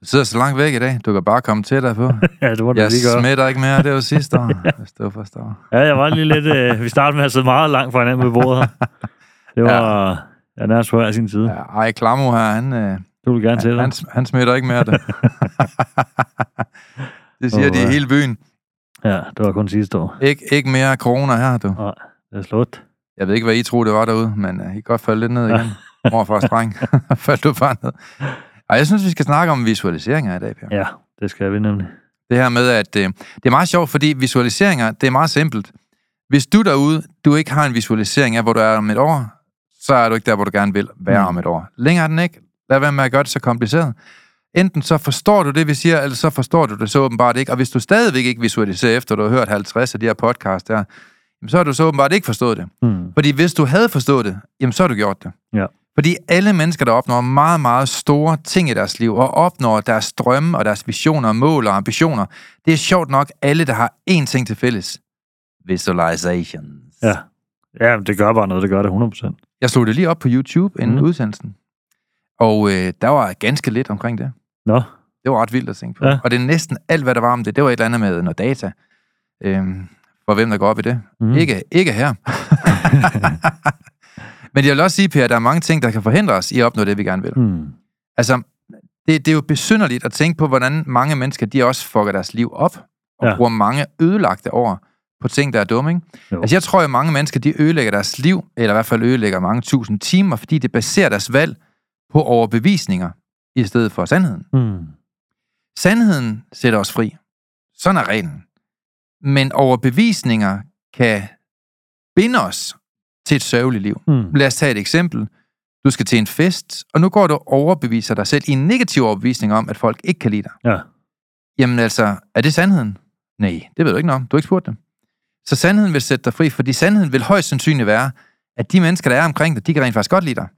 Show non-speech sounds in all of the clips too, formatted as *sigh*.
Du sidder så langt væk i dag. Du kan bare komme til dig på. *laughs* Ja, det må du Jeg lige gøre. smitter ikke mere. Det var sidste år, *laughs* hvis du forstår. Ja, jeg var lige lidt... Øh, vi startede med at sidde meget langt fra hinanden ved bordet her. Det var... Ja. Jeg nærmest på hver sin side. Ja. Ja, ej, Klamo her, han, øh, Du vil gerne til dig. han, han smitter ikke mere det. *laughs* det siger Åh, de i ja. hele byen. Ja, det var kun sidste år. Ik- ikke mere corona her, du. Nej, det er slut. Jeg ved ikke, hvad I troede, det var derude, men uh, I kan godt falde lidt ned Ja. igen. Morfar streng. Faldt du bare ned. Ej, jeg synes, vi skal snakke om visualiseringer i dag, Per. Ja, det skal vi nemlig. Det her med, at øh, det er meget sjovt, fordi visualiseringer, det er meget simpelt. Hvis du derude, du ikke har en visualisering af, hvor du er om et år, så er du ikke der, hvor du gerne vil være Mm. om et år. Længere er den ikke. Lad være med at gøre det så kompliceret. Enten så forstår du det, vi siger, eller så forstår du det så åbenbart ikke. Og hvis du stadigvæk ikke visualiserer, efter du har hørt 50 af de her podcast der, så har du så åbenbart ikke forstået det. Hmm. Fordi hvis du havde forstået det, jamen så har du gjort det. Ja. Fordi alle mennesker, der opnår meget, meget store ting i deres liv, og opnår deres drømme og deres visioner, mål og ambitioner, det er sjovt nok alle, der har én ting til fælles. Visualizations. Ja. Ja, det gør bare noget. Det gør det 100%. Jeg slog det lige op på YouTube inden mm. udsendelsen. Og øh, der var ganske lidt omkring det. Nå, Det var ret vildt at tænke på. Ja. Og det er næsten alt, hvad der var om det. Det var et eller andet med noget data. Øhm, for hvem der går op i det. Mm. Ikke, ikke her. *laughs* Men jeg vil også sige, Per, at der er mange ting, der kan forhindre os i at opnå det, vi gerne vil. hmm. Altså, det, det er jo besynderligt at tænke på, hvordan mange mennesker, de også fucker deres liv op, og Ja. bruger mange ødelagte år på ting, der er dumme, ikke? Jo. Altså, jeg tror, at mange mennesker, de ødelægger deres liv, eller i hvert fald ødelægger mange tusind timer, fordi det baserer deres valg på overbevisninger, i stedet for sandheden. Hmm. Sandheden sætter os fri. Sådan er reglen. Men overbevisninger kan binde os til et sørgeligt liv. Hmm. Lad os tage et eksempel. Du skal til en fest, og nu går du og overbeviser dig selv i en negativ overbevisning om, at folk ikke kan lide dig. Ja. Jamen altså, er det sandheden? Nej, det ved du ikke noget om. Du har ikke spurgt dem. Så sandheden vil sætte dig fri, fordi sandheden vil højst sandsynligt være, at de mennesker, der er omkring dig, de kan rent faktisk godt lide dig.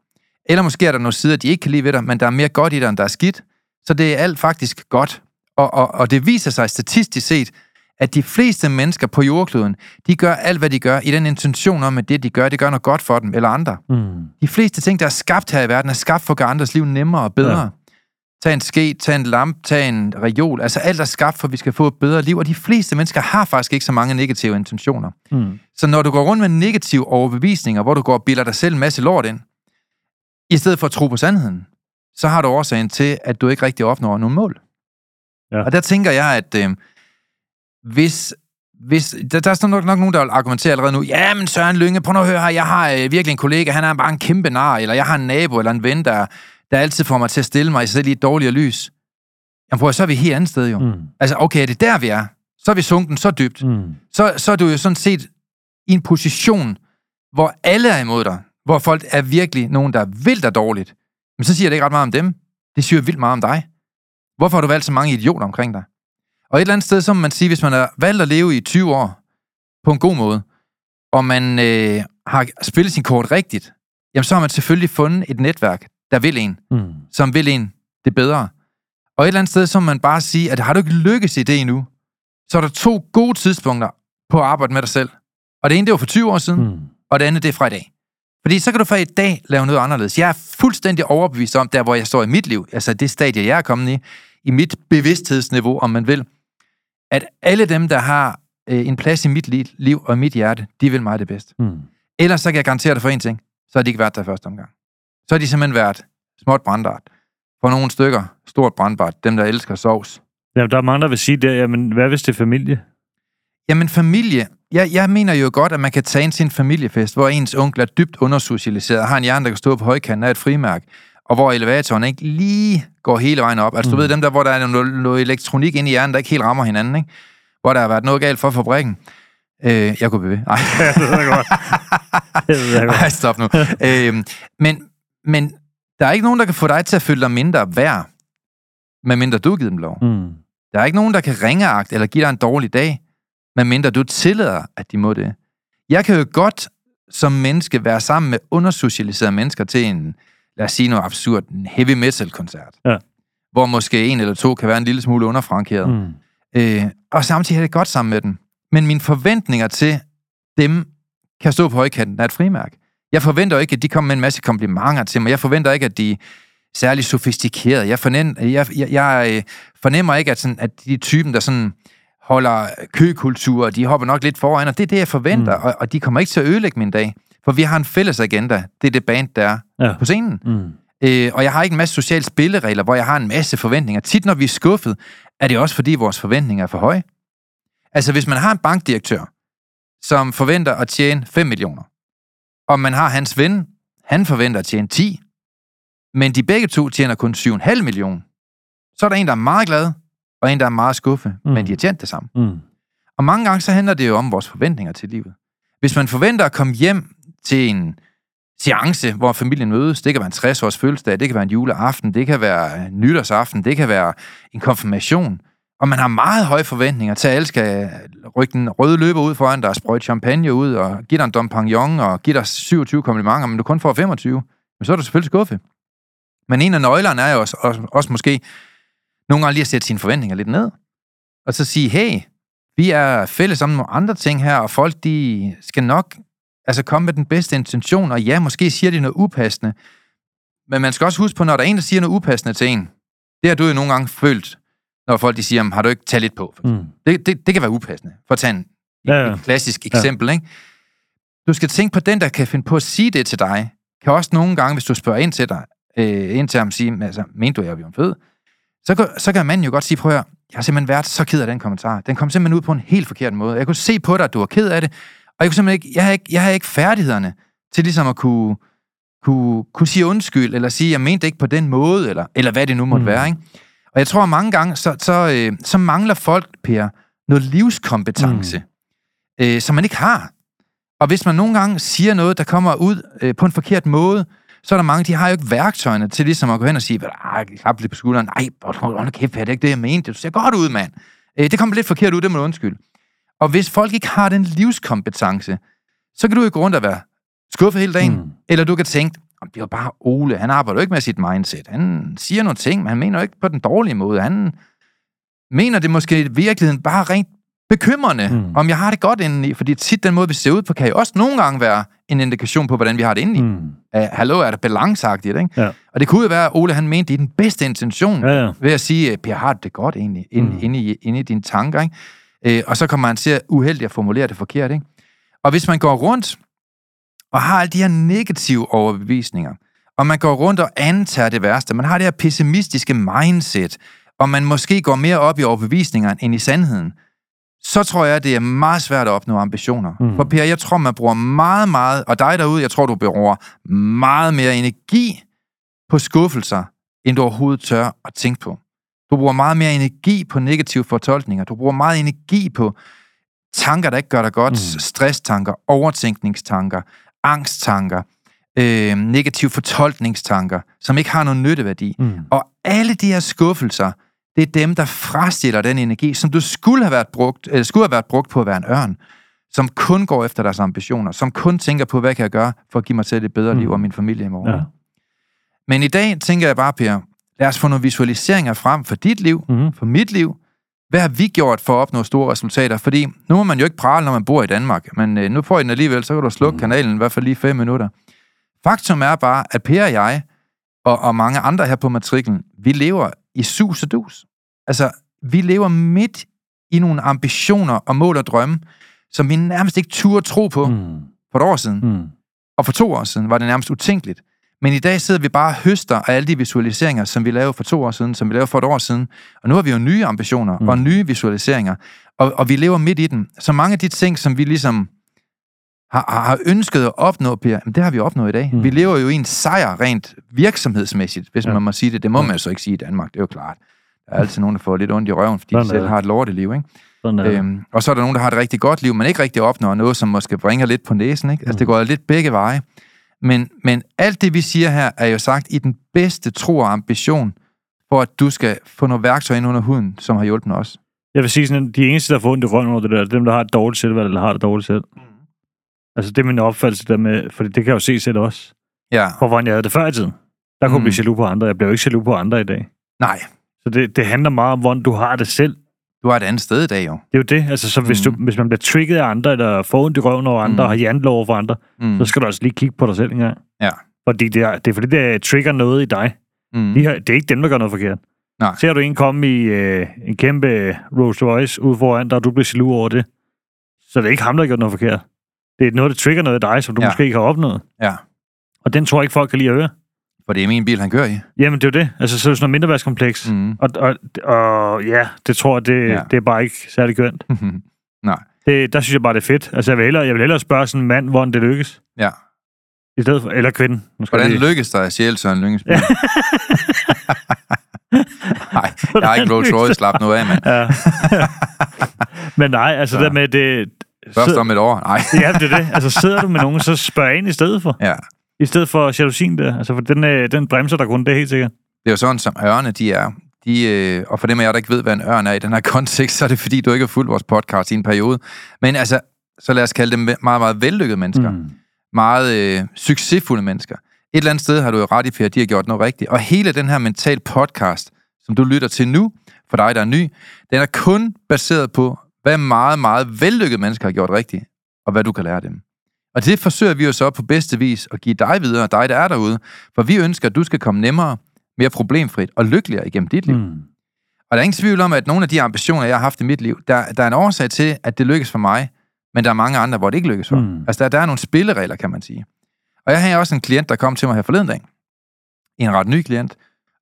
Eller måske er der nogle sider, de ikke kan lide ved dig, men der er mere godt i dig, end der er skidt. Så det er alt faktisk godt. Og, og, og det viser sig statistisk set, at de fleste mennesker på jordkloden, de gør alt, hvad de gør, i den intention om, at det, de gør, det gør noget godt for dem eller andre. Hmm. De fleste ting, der er skabt her i verden, er skabt for at gøre andres liv nemmere og bedre. Ja. Tag en ske, tag en lampe, tag en reol. Altså alt er skabt for, at vi skal få et bedre liv. Og de fleste mennesker har faktisk ikke så mange negative intentioner. Hmm. Så når du går rundt med negative overbevisninger, hvor du går og bilder dig selv en masse lort ind, i stedet for at tro på sandheden, så har du årsagen til, at du ikke rigtig opnår nogle mål. Ja. Og der tænker jeg, at øh, hvis, hvis der, der er sådan nok, nok nogen, der vil argumentere allerede nu, ja, men Søren Lynge, prøv at høre her, jeg har øh, virkelig en kollega, han er bare en kæmpe nar, eller jeg har en nabo eller en ven, der, der altid får mig til at stille mig i selv i et dårligere lys. Jamen prøv så er vi helt andet sted jo. Mm. Altså, okay, er det der, vi er? Så er vi sunken så dybt Hmm. så, så er du jo sådan set i en position, hvor alle er imod dig, hvor folk er virkelig nogen, der vil dig dårligt. Men så siger det ikke ret meget om dem. Det siger vildt meget om dig. Hvorfor har du valgt så mange idioter omkring dig? Og et eller andet sted, så må man sige, hvis man har valgt at leve i 20 år på en god måde, og man øh, har spillet sin kort rigtigt, jamen så har man selvfølgelig fundet et netværk, der vil en, Hmm. som vil en det bedre. Og et eller andet sted, så må man bare sige, at har du ikke lykkes i det endnu, så er der to gode tidspunkter på at arbejde med dig selv. Og det ene, det var for 20 år siden, mm. Og det andet, det er fra i dag. Fordi så kan du fra i dag lave noget anderledes. Jeg er fuldstændig overbevist om, der hvor jeg står i mit liv, altså det stadie, jeg er kommet i, i mit bevidsthedsniveau, om man vil, at alle dem, der har øh, en plads i mit li- liv og mit hjerte, de vil mig det bedst. Hmm. Ellers så kan jeg garantere dig for en ting, så har de ikke været der første omgang. Så har de simpelthen været småt brandbart. For nogle stykker, stort brandbart, dem der elsker sovs, Ja, der er mange, der vil sige det. Jamen, hvad hvis det er familie? Jamen familie, jeg, jeg mener jo godt, at man kan tage ind til en familiefest, hvor ens onkel er dybt undersocialiseret, har en hjerne, der kan stå på højkanten af et frimærk, og hvor elevatoren ikke lige går hele vejen op. Altså mm. du ved dem der, hvor der er noget, noget elektronik inde i hjernen, der ikke helt rammer hinanden, ikke? hvor der har været noget galt for fabrikken. Øh, jeg kunne bevæge. Nej. *laughs* Ja, det ved jeg godt. Det jeg *laughs* godt. Ej, stop nu. øh, men, men der er ikke nogen, der kan få dig til at føle dig mindre værd, medmindre du har givet dem lov. Mm. Der er ikke nogen, der kan ringeagt eller give dig en dårlig dag, medmindre du tillader, at de må det. Jeg kan jo godt som menneske være sammen med undersocialiserede mennesker til en, lad os sige noget absurd, en heavy metal-koncert. Ja. Hvor måske en eller to kan være en lille smule underfrankeret. Mm. Øh, og samtidig er det godt sammen med dem. Men mine forventninger til dem kan stå på højkanten af et frimærk. Jeg forventer ikke, at de kommer med en masse komplimenter til mig. Jeg forventer ikke, at de særlig sofistikerede. Jeg fornemmer, jeg, jeg, jeg øh, fornemmer ikke, at, sådan, at de typen, der sådan holder køkultur, de hopper nok lidt foran, og det er det, jeg forventer. Mm. Og, og de kommer ikke til at ødelægge min dag. For vi har en fælles agenda. Det er det band, der er Ja. på scenen. Mm. Øh, og jeg har ikke en masse sociale spilleregler, hvor jeg har en masse forventninger. Tit, når vi er skuffet, er det også, fordi vores forventninger er for høje. Altså, hvis man har en bankdirektør, som forventer at tjene 5 millioner, og man har hans ven, han forventer at tjene 10, men de begge to tjener kun 7,5 millioner, så er der en, der er meget glad, og en, der er meget skuffet, mm. Men de har tjent det samme. Mm. Og mange gange så handler det jo om vores forventninger til livet. Hvis man forventer at komme hjem til en seance, hvor familien mødes, det kan være en 60-års fødselsdag, det kan være en juleaften, det kan være nytårsaften, det kan være en konfirmation, og man har meget høje forventninger til, at alle skal rykke den røde løber ud foran dig, og sprøjte champagne ud, og give dig en Dom Pignon, og give dig 27 komplimenter, men du kun får 25, men så er du selvfølgelig skuffet. Men en af nøglerne er jo også, også, også måske nogle gange lige at sætte sine forventninger lidt ned, og så sige, hey, vi er fælles om nogle andre ting her, og folk de skal nok altså komme med den bedste intention, og ja, måske siger de noget upassende, men man skal også huske på, når der er en, der siger noget upassende til en, det har du jo nogle gange følt, når folk de siger, "Jamen, har du ikke taget lidt på? Mm. det, det, det kan være upassende, for at tage en, Ja, ja. et klassisk eksempel. Ikke? Du skal tænke på, den, der kan finde på at sige det til dig, kan også nogle gange, hvis du spørger ind til dig, øh, ind til ham, sige, "Men altså, mente du, jeg var fed? Så, kan- så kan manden jo godt sige, prøv at høre, jeg har simpelthen været så ked af den kommentar. Den kom simpelthen ud på en helt forkert måde. Jeg kunne se på dig, at du var ked af det, og jeg kunne simpelthen ikke, jeg har ikke, jeg har ikke færdighederne til ligesom at kunne, kunne, kunne sige undskyld, eller sige, jeg mente ikke på den måde, eller, eller hvad det nu måtte Mm. være. Ikke? Og jeg tror, at mange gange, så, så, øh, så mangler folk, Per, noget livskompetence, mm. øh, som man ikke har. Og hvis man nogle gange siger noget, der kommer ud øh, på en forkert måde, så er der mange, de har jo ikke værktøjerne til ligesom at gå hen og sige, ej, klap lidt på skulderen, nej, hold da kæft, Per, det er ikke det, jeg mente. Du ser godt ud, mand. Øh, det kom lidt forkert ud, det må du undskylde. Og hvis folk ikke har den livskompetence, så kan du jo gå rundt og være skuffet hele dagen, Mm. eller du kan tænke, "Om det er jo bare Ole, han arbejder jo ikke med sit mindset. Han siger nogle ting, men han mener jo ikke på den dårlige måde. Han mener det måske i virkeligheden bare rent bekymrende, Mm. om jeg har det godt indeni. Fordi tit den måde, vi ser ud på, kan jo også nogle gange være en indikation på, hvordan vi har det indeni. Mm. Uh, hallo, er det balanceagtigt, ikke? Ja. Og det kunne jo være, at Ole han mente det i den bedste intention, Ja, ja. ved at sige, Per, har det godt egentlig, inde, Mm. mm. inde, i, inde i dine tanker, ikke? Øh, og så kommer man til at uheldigt at formulere det forkert, ikke? Og hvis man går rundt og har alle de her negative overbevisninger, og man går rundt og antager det værste, man har det her pessimistiske mindset, og man måske går mere op i overbevisninger end i sandheden, så tror jeg, det er meget svært at opnå ambitioner. Mm. For Per, jeg tror, man bruger meget, meget, og dig derude, jeg tror, du bruger meget mere energi på skuffelser, end du overhovedet tør at tænke på. Du bruger meget mere energi på negative fortolkninger. Du bruger meget energi på tanker, der ikke gør dig godt. Mm. Stresstanker, overtænkningstanker, angsttanker, øh, negative fortolkningstanker, som ikke har nogen nytteværdi. Mm. Og alle de her skuffelser, det er dem, der frastiller den energi, som du skulle have været brugt, eller skulle have været brugt på at være en ørn, som kun går efter deres ambitioner, som kun tænker på, hvad kan jeg gøre for at give mig selv et bedre mm. liv og min familie i morgen. Ja. Men i dag tænker jeg bare, Per, lad os få nogle visualiseringer frem for dit liv, Mm. for mit liv. Hvad har vi gjort for at opnå store resultater? Fordi nu må man jo ikke prale, når man bor i Danmark, men øh, nu får I den alligevel, så kan du slukke mm. kanalen i hvert fald lige fem minutter. Faktum er bare, at Per og jeg, og, og mange andre her på matriklen, vi lever i sus og dus. Altså, vi lever midt i nogle ambitioner og mål og drømme, som vi nærmest ikke turde tro på Mm. for et år siden. Mm. Og for to år siden var det nærmest utænkeligt. Men i dag sidder vi bare og høster af alle de visualiseringer, som vi lavede for to år siden, som vi lavede for et år siden. Og nu har vi jo nye ambitioner mm. og nye visualiseringer, og, og vi lever midt i den. Så mange af de ting, som vi ligesom har, har ønsket at opnå, Per, jamen det har vi opnået i dag. Mm. Vi lever jo i en sejr rent virksomhedsmæssigt, hvis ja. man må sige det. Det må man jo så ikke sige i Danmark, det er jo klart. Der er altid nogen, der får lidt ondt i røven, fordi Sådan de selv har et lorteliv, ikke? Sådan øhm, og så er der nogen, der har et rigtig godt liv, men ikke rigtig opnår noget, som måske bringer lidt på næsen. Ikke? Altså, det mm. går lidt begge veje. Men, men alt det, vi siger her, er jo sagt i den bedste tro og ambition, for at du skal få noget værktøj ind under huden, som har hjulpet os. Jeg vil sige sådan, de eneste, der får ondt i røven over det der, er dem, der har et dårligt selvværd, eller har det dårligt selv. Mm. Altså, det er min opfattelse der med, for det kan jeg jo se selv også. Ja. For hvordan jeg havde det før i tiden. Der kunne mm. blive jaloux på andre. Jeg bliver jo ikke jaloux på andre i dag. Nej. Så det, det handler meget om, hvordan du har det selv. Du har et andet sted i dag, jo. Det er jo det. Altså, så hvis, mm. du, hvis man bliver trigget af andre, eller får ondt i røven over andre, mm. og har jantelov over for andre, mm. så skal du altså lige kigge på dig selv engang. Ja. Fordi det er, det er fordi, det trigger noget i dig. Mm. De har, det er ikke dem, der gør noget forkert. Nej. Ser du en komme i øh, en kæmpe Rolls Royce ud foran dig, og du bliver jaloux over det, så det er ikke ham, der har gjort noget forkert. Det er noget, der trigger noget i dig, som du ja. måske ikke har opnået. Ja. Og den tror jeg ikke, folk kan lide at høre. For det er min bil, han kører i. Jamen, det er jo det. Altså, så er det sådan noget mindreværdskompleks. Mm. Og, og, og, ja, det tror jeg, det, ja. det er bare ikke særlig kønt. Nej. Det, der synes jeg bare, det er fedt. Altså, jeg vil hellere, jeg vil hellere spørge sådan en mand, hvordan det lykkes. Ja. I stedet for, eller kvinden. Hvordan det lykkes der at sjæle Søren Lyngens bil? *laughs* nej, jeg har ikke Rolls Royce slappet noget af, mand. ja. *laughs* Men nej, altså ja. det med det... Først om et år, nej. ja, det er det. Altså sidder du med nogen, så spørg ind i stedet for. Ja. I stedet for jalousien der. Altså, for den, øh, den bremser der kun, det er helt sikkert. Det er jo sådan, som ørne de er. De, øh, og for dem af jer, der ikke ved, hvad en ørn er i den her *laughs* kontekst, så er det fordi, du ikke har fulgt vores podcast i en periode. Men altså, så lad os kalde dem meget, meget vellykkede mennesker. Mm. Meget øh, succesfulde mennesker. Et eller andet sted har du jo ret i, Per, de har gjort noget rigtigt. Og hele den her mental podcast, som du lytter til nu, for dig, der er ny, den er kun baseret på, hvad meget, meget vellykkede mennesker har gjort rigtigt, og hvad du kan lære dem. Og det forsøger vi jo så på bedste vis at give dig videre, dig der er derude, for vi ønsker, at du skal komme nemmere, mere problemfrit og lykkeligere igennem dit liv. Mm. Og der er ingen tvivl om, at nogle af de ambitioner, jeg har haft i mit liv, der, der er en årsag til, at det lykkes for mig, men der er mange andre, hvor det ikke lykkes for. Mm. Altså, der, der er nogle spilleregler, kan man sige. Og jeg har også en klient, der kom til mig her forleden dag. En ret ny klient.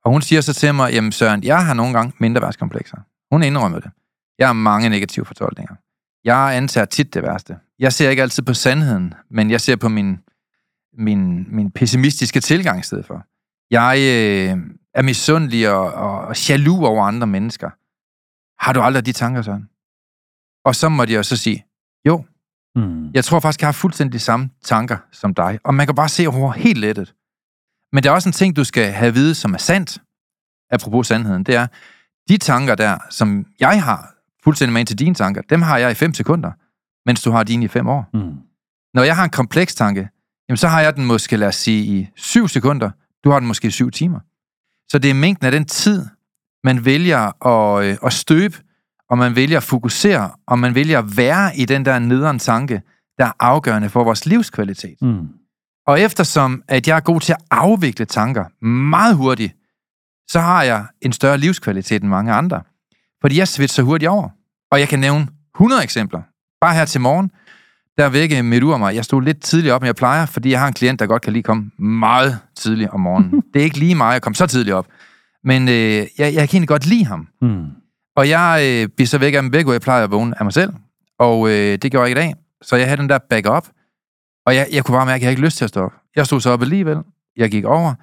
Og hun siger så til mig, jamen Søren, jeg har nogle gange mindre værtskomplekser. Hun indrømmer det. Jeg har mange negative fortolkninger. Jeg antager tit det værste. Jeg ser ikke altid på sandheden, men jeg ser på min, min, min pessimistiske tilgang i stedet for. Jeg øh, er misundelig og, og, og jaloux over andre mennesker. Har du aldrig de tanker, sådan? Og så må de jo så sige, jo, mm. jeg tror faktisk, jeg har fuldstændig de samme tanker som dig. Og man kan bare se over helt lettet. Men der er også en ting, du skal have at vide, som er sandt, apropos sandheden, det er, de tanker der, som jeg har, fuldstændig med ind til dine tanker, dem har jeg i 5 sekunder, mens du har dine i 5 år. Mm. Når jeg har en kompleks tanke, jamen så har jeg den måske, lad os sige, i 7 sekunder, du har den måske i 7 timer. Så det er mængden af den tid, man vælger at, øh, at støbe, og man vælger at fokusere, og man vælger at være i den der nederen tanke, der er afgørende for vores livskvalitet. Mm. Og eftersom at jeg er god til at afvikle tanker meget hurtigt, så har jeg en større livskvalitet end mange andre. Fordi jeg svitser hurtigt over. Og jeg kan nævne 100 eksempler. Bare her til morgen, der vække midt ud mig. Jeg stod lidt tidligt op, end jeg plejer, fordi jeg har en klient, der godt kan lige komme meget tidligt om morgenen. *laughs* det er ikke lige mig at komme så tidligt op. Men øh, jeg, jeg kan egentlig godt lide ham. Mm. Og jeg øh, bliver så væk af dem begge, jeg plejer at vågne af mig selv. Og øh, det gjorde jeg ikke i dag. Så jeg havde den der backup. Og jeg, jeg kunne bare mærke, at jeg ikke lyst til at stå op. Jeg stod så op alligevel. Jeg gik over.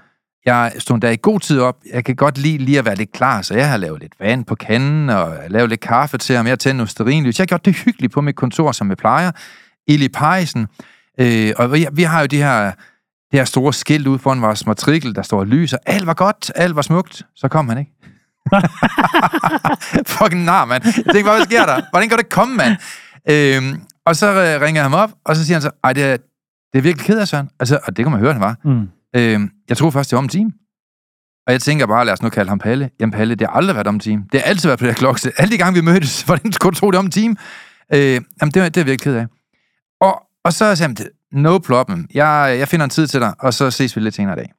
Jeg stod der i god tid op. Jeg kan godt lide lige at være lidt klar, så jeg har lavet lidt vand på kanden, og lavet lidt kaffe til ham. Jeg tændte noget sterinlys. Jeg har gjort det hyggeligt på mit kontor, som jeg plejer. Ild i pejsen. Øh, og vi, vi har jo de her, det her store skilt ud foran vores matrikel, der står lys, og alt var godt, alt var smukt. Så kom han ikke. *laughs* Fucking nar, mand. Jeg tænkte, hvad sker der? Hvordan kan det komme, mand? Øhm, og så øh, ringer jeg ham op, og så siger han så, ej, det er, det er virkelig ked af, Søren. Altså, og det kunne man høre, han var. Mm. Øhm, jeg tror først, det var om time. Og jeg tænker bare, lad os nu kalde ham Palle. Jamen Palle, det har aldrig været om en time. Det har altid været på det her klokke. Alle de gange, vi mødtes, *laughs* hvordan skulle du tro, det om en time? Øh, jamen, det, det er jeg virkelig ked af. Og, og så sagde han, no problem. Jeg, jeg finder en tid til dig, og så ses vi lidt senere i dag.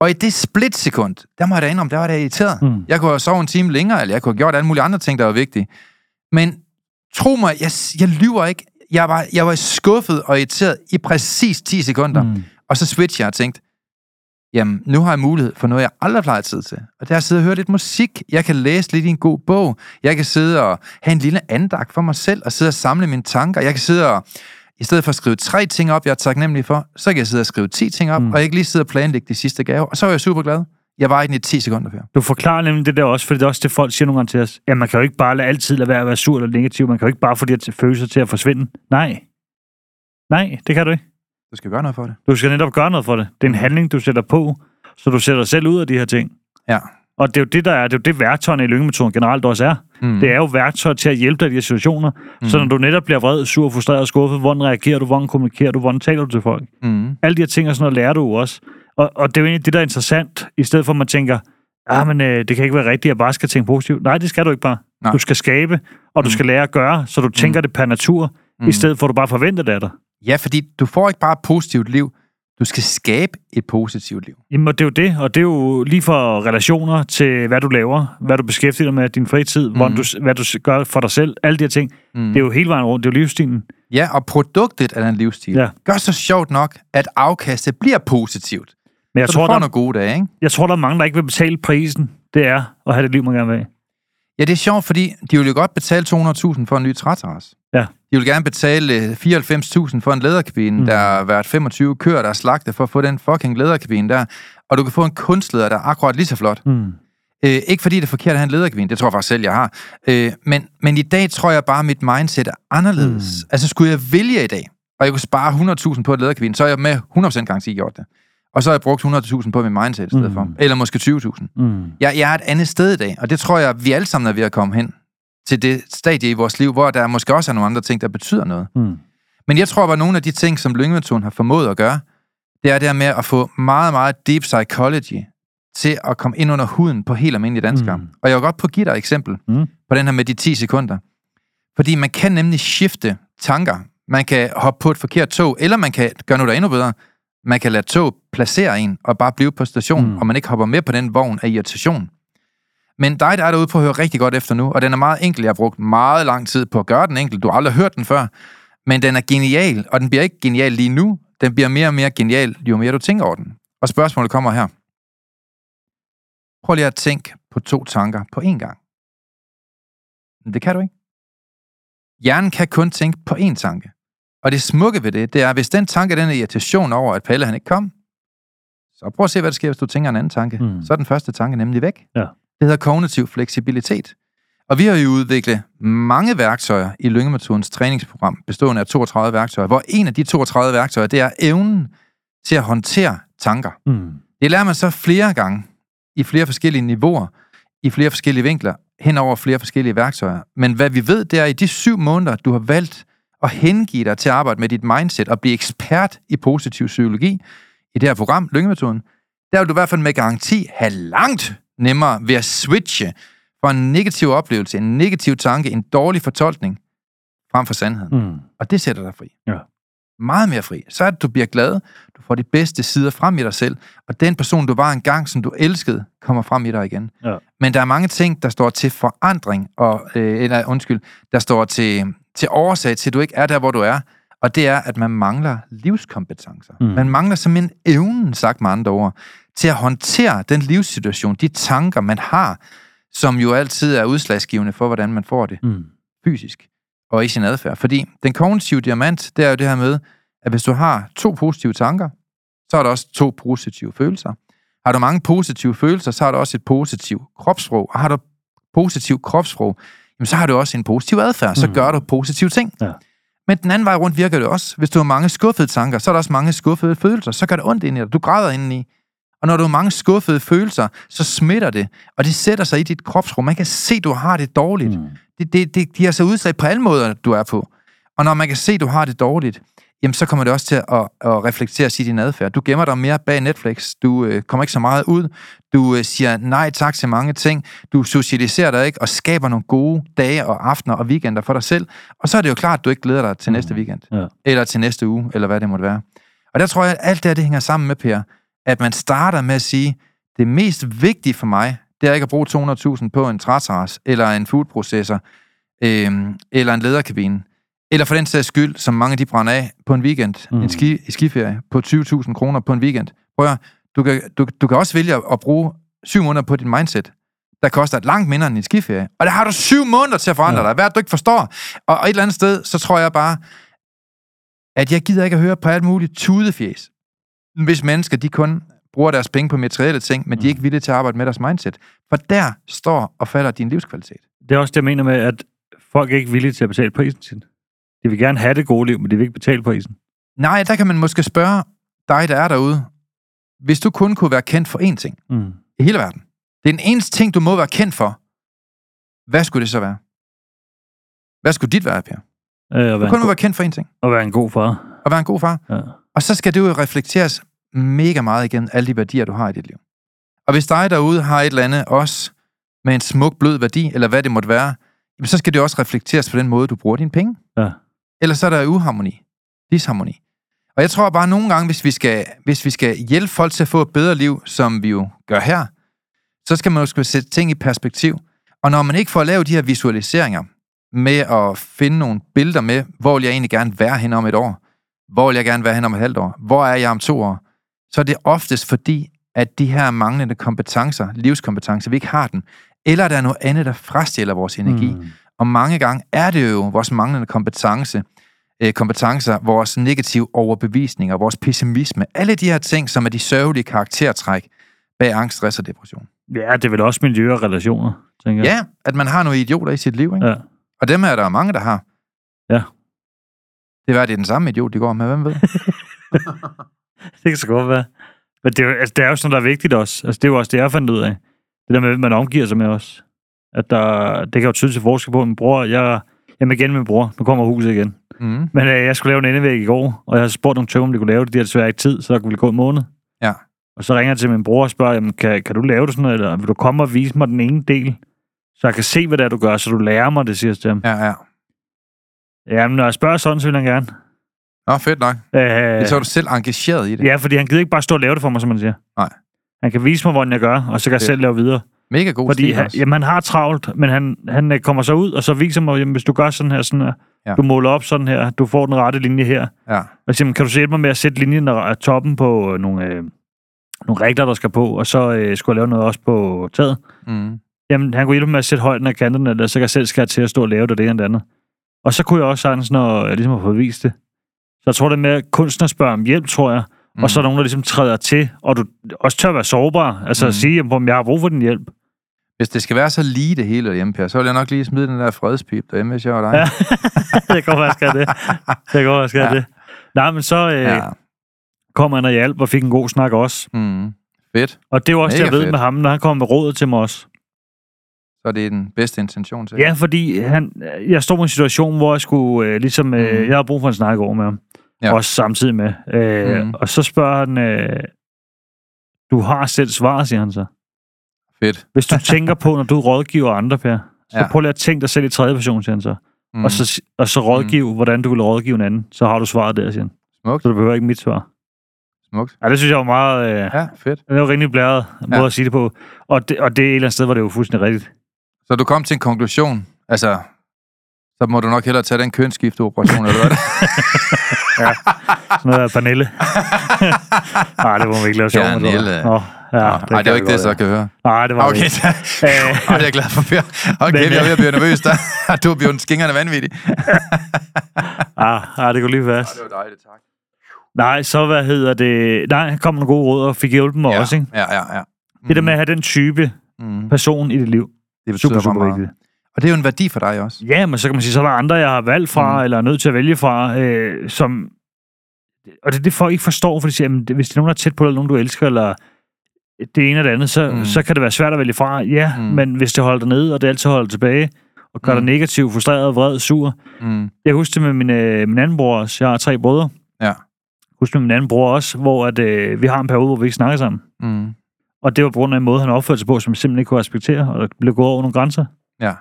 Og i det splitsekund, der må jeg da indrømme, der var det irriteret. Mm. Jeg kunne have sovet en time længere, eller jeg kunne have gjort alle mulige andre ting, der var vigtige. Men tro mig, jeg, jeg lyver ikke. Jeg var, jeg var skuffet og irriteret i præcis 10 sekunder. Mm. Og så switch jeg og tænkte, jamen, nu har jeg mulighed for noget, jeg aldrig plejer tid til. Og det er at sidde og høre lidt musik. Jeg kan læse lidt i en god bog. Jeg kan sidde og have en lille andagt for mig selv, og sidde og samle mine tanker. Jeg kan sidde og, i stedet for at skrive tre ting op, jeg er taknemmelig for, så kan jeg sidde og skrive ti ting op, mm. og jeg kan lige sidde og planlægge de sidste gave, og så er jeg super glad. Jeg var i den i 10 sekunder før. Du forklarer nemlig det der også, fordi det er også det, folk siger nogle gange til os. Ja, man kan jo ikke bare lade altid lade være at være sur eller negativ. Man kan jo ikke bare få de her følelser til at forsvinde. Nej. Nej, det kan du ikke. Du skal gøre noget for det. Du skal netop gøre noget for det. Det er en handling, du sætter på, så du sætter dig selv ud af de her ting. Ja. Og det er jo det, der er, det er jo det værktøjerne i lyngemetoden generelt også er. Mm. Det er jo værktøjer til at hjælpe dig i de her situationer. Mm. Så når du netop bliver vred, sur, frustreret, skuffet, hvordan reagerer du, hvordan kommunikerer du, hvordan taler du til folk? Mm. Alle de her ting og sådan noget lærer du jo også. Og, og det er jo egentlig det, der er interessant, i stedet for at man tænker, ah, men øh, det kan ikke være rigtigt, at jeg bare skal tænke positivt. Nej, det skal du ikke bare. Nej. Du skal skabe, og du Mm. skal lære at gøre, så du tænker det per natur, Mm. i stedet for at du bare forventer det af dig. Ja, fordi du får ikke bare et positivt liv. Du skal skabe et positivt liv. Jamen, og det er jo det, og det er jo lige fra relationer til, hvad du laver, hvad du beskæftiger dig med, din fritid, mm. hvordan du, hvad du gør for dig selv, alle de her ting. Mm. Det er jo hele vejen rundt, det er jo livsstilen. Ja, og produktet af den livsstil Ja. gør så sjovt nok, at afkastet bliver positivt. Men jeg så tror, du får der, nogle gode dage, ikke? jeg tror, der er mange, der ikke vil betale prisen. Det er at have det liv, man gerne vil have. Ja, det er sjovt, fordi de vil jo godt betale 200.000 for en ny træterrasse. Ja. De vil gerne betale øh, 94.000 for en læderkabine, Mm. der har været 25 køer, der er slagtet for at få den fucking læderkabine der. Og du kan få en kunstleder, der er akkurat lige så flot. Mm. Øh, ikke fordi det er forkert at have en lederkabine, det tror jeg faktisk selv, jeg har. Øh, men, men i dag tror jeg bare, at mit mindset er anderledes. Mm. Altså skulle jeg vælge i dag, og jeg kunne spare 100.000 på et lederkabine, så er jeg med 100% garanti gjort det. Og så har jeg brugt 100.000 på mit mindset i stedet Mm. for. Eller måske 20.000. Mm. Jeg, jeg er et andet sted i dag, og det tror jeg, vi alle sammen er ved at komme hen til det stadie i vores liv, hvor der måske også er nogle andre ting, der betyder noget. Mm. Men jeg tror, at nogle af de ting, som Lyngemetoden har formået at gøre, det er det her med at få meget, meget deep psychology til at komme ind under huden på helt almindelige danskere. Mm. Og jeg vil godt på give dig et eksempel Mm. på den her med de 10 sekunder. Fordi man kan nemlig skifte tanker. Man kan hoppe på et forkert tog, eller man kan gøre noget, der er endnu bedre. Man kan lade tog placere en og bare blive på stationen, mm. og man ikke hopper med på den vogn af irritation. Men dig, der er derude på at høre rigtig godt efter nu, og den er meget enkel. Jeg har brugt meget lang tid på at gøre den enkel. Du har aldrig hørt den før. Men den er genial, og den bliver ikke genial lige nu. Den bliver mere og mere genial, jo mere du tænker over den. Og spørgsmålet kommer her. Prøv lige at tænke på to tanker på én gang. Men det kan du ikke. Hjernen kan kun tænke på én tanke. Og det smukke ved det, det er, at hvis den tanke den er irritation over, at Palle han ikke kom, så prøv at se, hvad der sker, hvis du tænker en anden tanke. Mm. Mm. Så er den første tanke nemlig væk. Ja. Det hedder kognitiv fleksibilitet. Og vi har jo udviklet mange værktøjer i Lyngemetodens træningsprogram, bestående af 32 værktøjer, hvor en af de 32 værktøjer, det er evnen til at håndtere tanker. Mm. Det lærer man så flere gange, i flere forskellige niveauer, i flere forskellige vinkler, hen over flere forskellige værktøjer. Men hvad vi ved, det er, at i de syv måneder, du har valgt at hengive dig til at arbejde med dit mindset og blive ekspert i positiv psykologi i det her program, Lyngemetoden, der vil du i hvert fald med garanti have langt nemmere ved at switche fra en negativ oplevelse, en negativ tanke, en dårlig fortolkning, frem for sandheden. Mm. Og det sætter dig fri. Ja. Meget mere fri. Så er det, du bliver glad, du får de bedste sider frem i dig selv, og den person, du var engang, som du elskede, kommer frem i dig igen. Ja. Men der er mange ting, der står til forandring, og, øh, eller undskyld, der står til, til årsag til, at du ikke er der, hvor du er, og det er, at man mangler livskompetencer. Mm. Man mangler simpelthen evnen, sagt med andre ord, til at håndtere den livssituation, de tanker, man har, som jo altid er udslagsgivende for, hvordan man får det Mm. fysisk og i sin adfærd. Fordi den kognitive diamant, det er jo det her med, at hvis du har to positive tanker, så er der også to positive følelser. Har du mange positive følelser, så har du også et positivt kropssprog. Og har du positivt kropssprog, jamen så har du også en positiv adfærd. Så Mm. gør du positive ting. Ja. Men den anden vej rundt virker det også. Hvis du har mange skuffede tanker, så er der også mange skuffede følelser. Så gør det ondt ind i dig. Du græder indeni. Og når du har mange skuffede følelser, så smitter det. Og det sætter sig i dit kropsrum. Man kan se, at du har det dårligt. Mm. Det, det, det giver sig udslag på alle måder, du er på. Og når man kan se, at du har det dårligt, jamen så kommer det også til at, at, reflektere sig i din adfærd. Du gemmer dig mere bag Netflix. Du øh, kommer ikke så meget ud. Du øh, siger nej tak til mange ting. Du socialiserer dig ikke og skaber nogle gode dage og aftener og weekender for dig selv. Og så er det jo klart, at du ikke glæder dig til næste weekend. Ja. Eller til næste uge, eller hvad det måtte være. Og der tror jeg, at alt det her, det hænger sammen med, Per, at man starter med at sige, det mest vigtige for mig, det er ikke at bruge 200.000 på en træterras, eller en foodprocessor, øhm, eller en lederkabine. Eller for den sags skyld, som mange de brænder af på en weekend, Mm. en ski, skiferie på 20.000 kroner på en weekend. Prøv at, Du kan, du, du kan også vælge at bruge syv måneder på dit mindset, der koster langt mindre end en skiferie. Og der har du syv måneder til at forandre ja. dig. Hvad du ikke forstår? Og, og et eller andet sted, så tror jeg bare, at jeg gider ikke at høre på alt muligt tudefjes. Hvis mennesker, de kun bruger deres penge på materielle ting, men mm. de er ikke villige til at arbejde med deres mindset. For der står og falder din livskvalitet. Det er også det, jeg mener med, at folk er ikke villige til at betale prisen sin. De vil gerne have det gode liv, men de vil ikke betale prisen. Nej, der kan man måske spørge dig, der er derude. Hvis du kun kunne være kendt for én ting Mm. i hele verden. Det er den eneste ting, du må være kendt for. Hvad skulle det så være? Hvad skulle dit være, Per? Øh, at, Du være kun må være kendt for én ting. at være en god far. At være en god far. Ja. Og så skal det jo reflekteres mega meget igennem alle de værdier, du har i dit liv. Og hvis dig derude har et eller andet også med en smuk, blød værdi, eller hvad det måtte være, jamen så skal det også reflekteres på den måde, du bruger dine penge. Ja. Ellers så er der uharmoni. Disharmoni. Og jeg tror bare at nogle gange, hvis vi, skal, hvis vi skal hjælpe folk til at få et bedre liv, som vi jo gør her, så skal man jo skulle sætte ting i perspektiv. Og når man ikke får lavet de her visualiseringer med at finde nogle billeder med, hvor vil jeg egentlig gerne være hen om et år, hvor vil jeg gerne være hen om et halvt år, hvor er jeg om to år, så er det oftest fordi, at de her manglende kompetencer, livskompetencer, vi ikke har den, eller der er noget andet, der frastjæler vores energi. Mm. Og mange gange er det jo vores manglende kompetence, øh, kompetencer, vores negative overbevisninger, vores pessimisme, alle de her ting, som er de sørgelige karaktertræk bag angst, stress og depression. Ja, det er vel også miljø og relationer, tænker jeg. Ja, at man har nogle idioter i sit liv, ikke? Ja. Og dem er der mange, der har. Ja. Det var det er den samme idiot, de går med, hvem ved? *laughs* Det kan så godt være. Men det er, jo, altså, det er jo sådan, der er vigtigt også. Altså, det er jo også det, jeg fandt ud af. Det der med, man omgiver sig med os. At der, det kan jo tydeligt til forskel på. Min bror, jeg, jamen igen med min bror. Nu kommer huset igen. Mm. Men øh, jeg skulle lave en endevæg i går, og jeg har spurgt nogle tømmer, om de kunne lave det. De har desværre ikke tid, så der kunne gå en måned. Ja. Og så ringer jeg til min bror og spørger, jamen, kan, kan du lave det sådan noget, eller vil du komme og vise mig den ene del? Så jeg kan se, hvad det er, du gør, så du lærer mig det, siger jeg til ham. Ja, ja. Jamen, når jeg spørger sådan, så vil han gerne. Nå, fedt nok. Øh, Så er du selv engageret i det. Ja, fordi han gider ikke bare stå og lave det for mig, som man siger. Nej. Han kan vise mig, hvordan jeg gør, og så kan jeg selv lave videre. Mega god Fordi stil han, jamen, han har travlt, men han, han øh, kommer så ud, og så viser mig, jamen, hvis du gør sådan her, sådan her, Ja. du måler op sådan her, du får den rette linje her. Ja. Og siger, kan du hjælpe mig med at sætte linjen af toppen på øh, nogle, øh, nogle regler, der skal på, og så øh, skulle jeg lave noget også på taget. Mm. Jamen, han kunne hjælpe mig med at sætte højden af kanterne, eller så kan jeg selv skære til at stå og lave det, det ene og det andet. Og så kunne jeg også sagtens, når jeg ligesom har fået vist det. Så jeg tror, det med at kunstner spørger om hjælp, tror jeg. Mm. Og så er der nogen, der ligesom træder til, og du også tør være sårbar. Altså Mm. mm. at sige, om jeg har brug for din hjælp. Hvis det skal være så lige det hele derhjemme, Per, så vil jeg nok lige smide den der fredspip derhjemme, hvis jeg var dig. Ja. *laughs* det kan godt være, det. Det kan godt være, jeg skal have Ja. det. Nej, men så øh, ja. kom han og hjalp og fik en god snak også. Mm. Fedt. Og det er jo også det, Mega jeg ved fedt. med ham, når han kommer med rådet til mig også. Så er det den bedste intention til. Ja, fordi han, jeg stod i en situation, hvor jeg skulle øh, ligesom... Øh, Mhm. Jeg havde brug for en snak over med ham. Ja. Også samtidig med. Øh, Mhm. Og så spørger han... Øh, du har selv svar, siger han så. Fedt. Hvis du tænker på, når du rådgiver andre, Per, så Ja. prøv lige at tænke dig selv i tredje person, siger han så. Mm. Mm. Og, så og så rådgive, mm. hvordan du vil rådgive en anden. Så har du svaret der, siger han. Smukt. Så du behøver ikke mit svar. Smukt. Ja, det synes jeg var meget... Øh, Ja, fedt. det var rimelig blæret måde Ja. at sige det på. Og det, og det er et eller andet sted, hvor det jo fuldstændig rigtigt. Så du kom til en konklusion. Altså, så må du nok hellere tage den kønsskifteoperation, eller hvad? *laughs* Sådan noget af Pernille. *laughs* Nej, det må vi ikke lave sjov med. jeg. Pernille. Nå, ja, Nej, det, det er jo vi ikke det, så være. kan høre. Nej, det var Okay, det. Ej, det er jeg glad for, Per. Okay, Men, jeg er ved at blive nervøs der. *laughs* Du er blevet skingerne vanvittig. Ah, ah, det kunne lige være. det var dejligt, tak. Nej, så hvad hedder det? Nej, han kom med nogle gode råd og fik hjulpet mig ja. også, ikke? Ja, ja, ja. Det der med at have den type mm. person i dit liv. Det betyder Super, super meget. vigtigt. Og det er jo en værdi for dig også. Ja, men så kan man sige, så er der andre, jeg har valgt fra, Mm. eller er nødt til at vælge fra, øh, som... Og det er det, folk ikke forstår, for de siger, det- hvis det er nogen, der er tæt på dig, eller nogen, du elsker, eller det ene eller det andet, så, Mm. så kan det være svært at vælge fra. Ja, Mm. men hvis det holder dig nede, og det altid holder dig tilbage, og gør Mm. dig negativ, frustreret, vred, sur. Mm. Jeg husker det med min, øh, min anden bror også. Jeg har tre brødre. Ja. Jeg husker med min anden bror også, hvor at, øh, vi har en periode, hvor vi ikke snakker sammen. Mm. Og det var på grund af en måde, han opførte sig på, som jeg simpelthen ikke kunne respektere, og der blev gået over nogle grænser. Ja.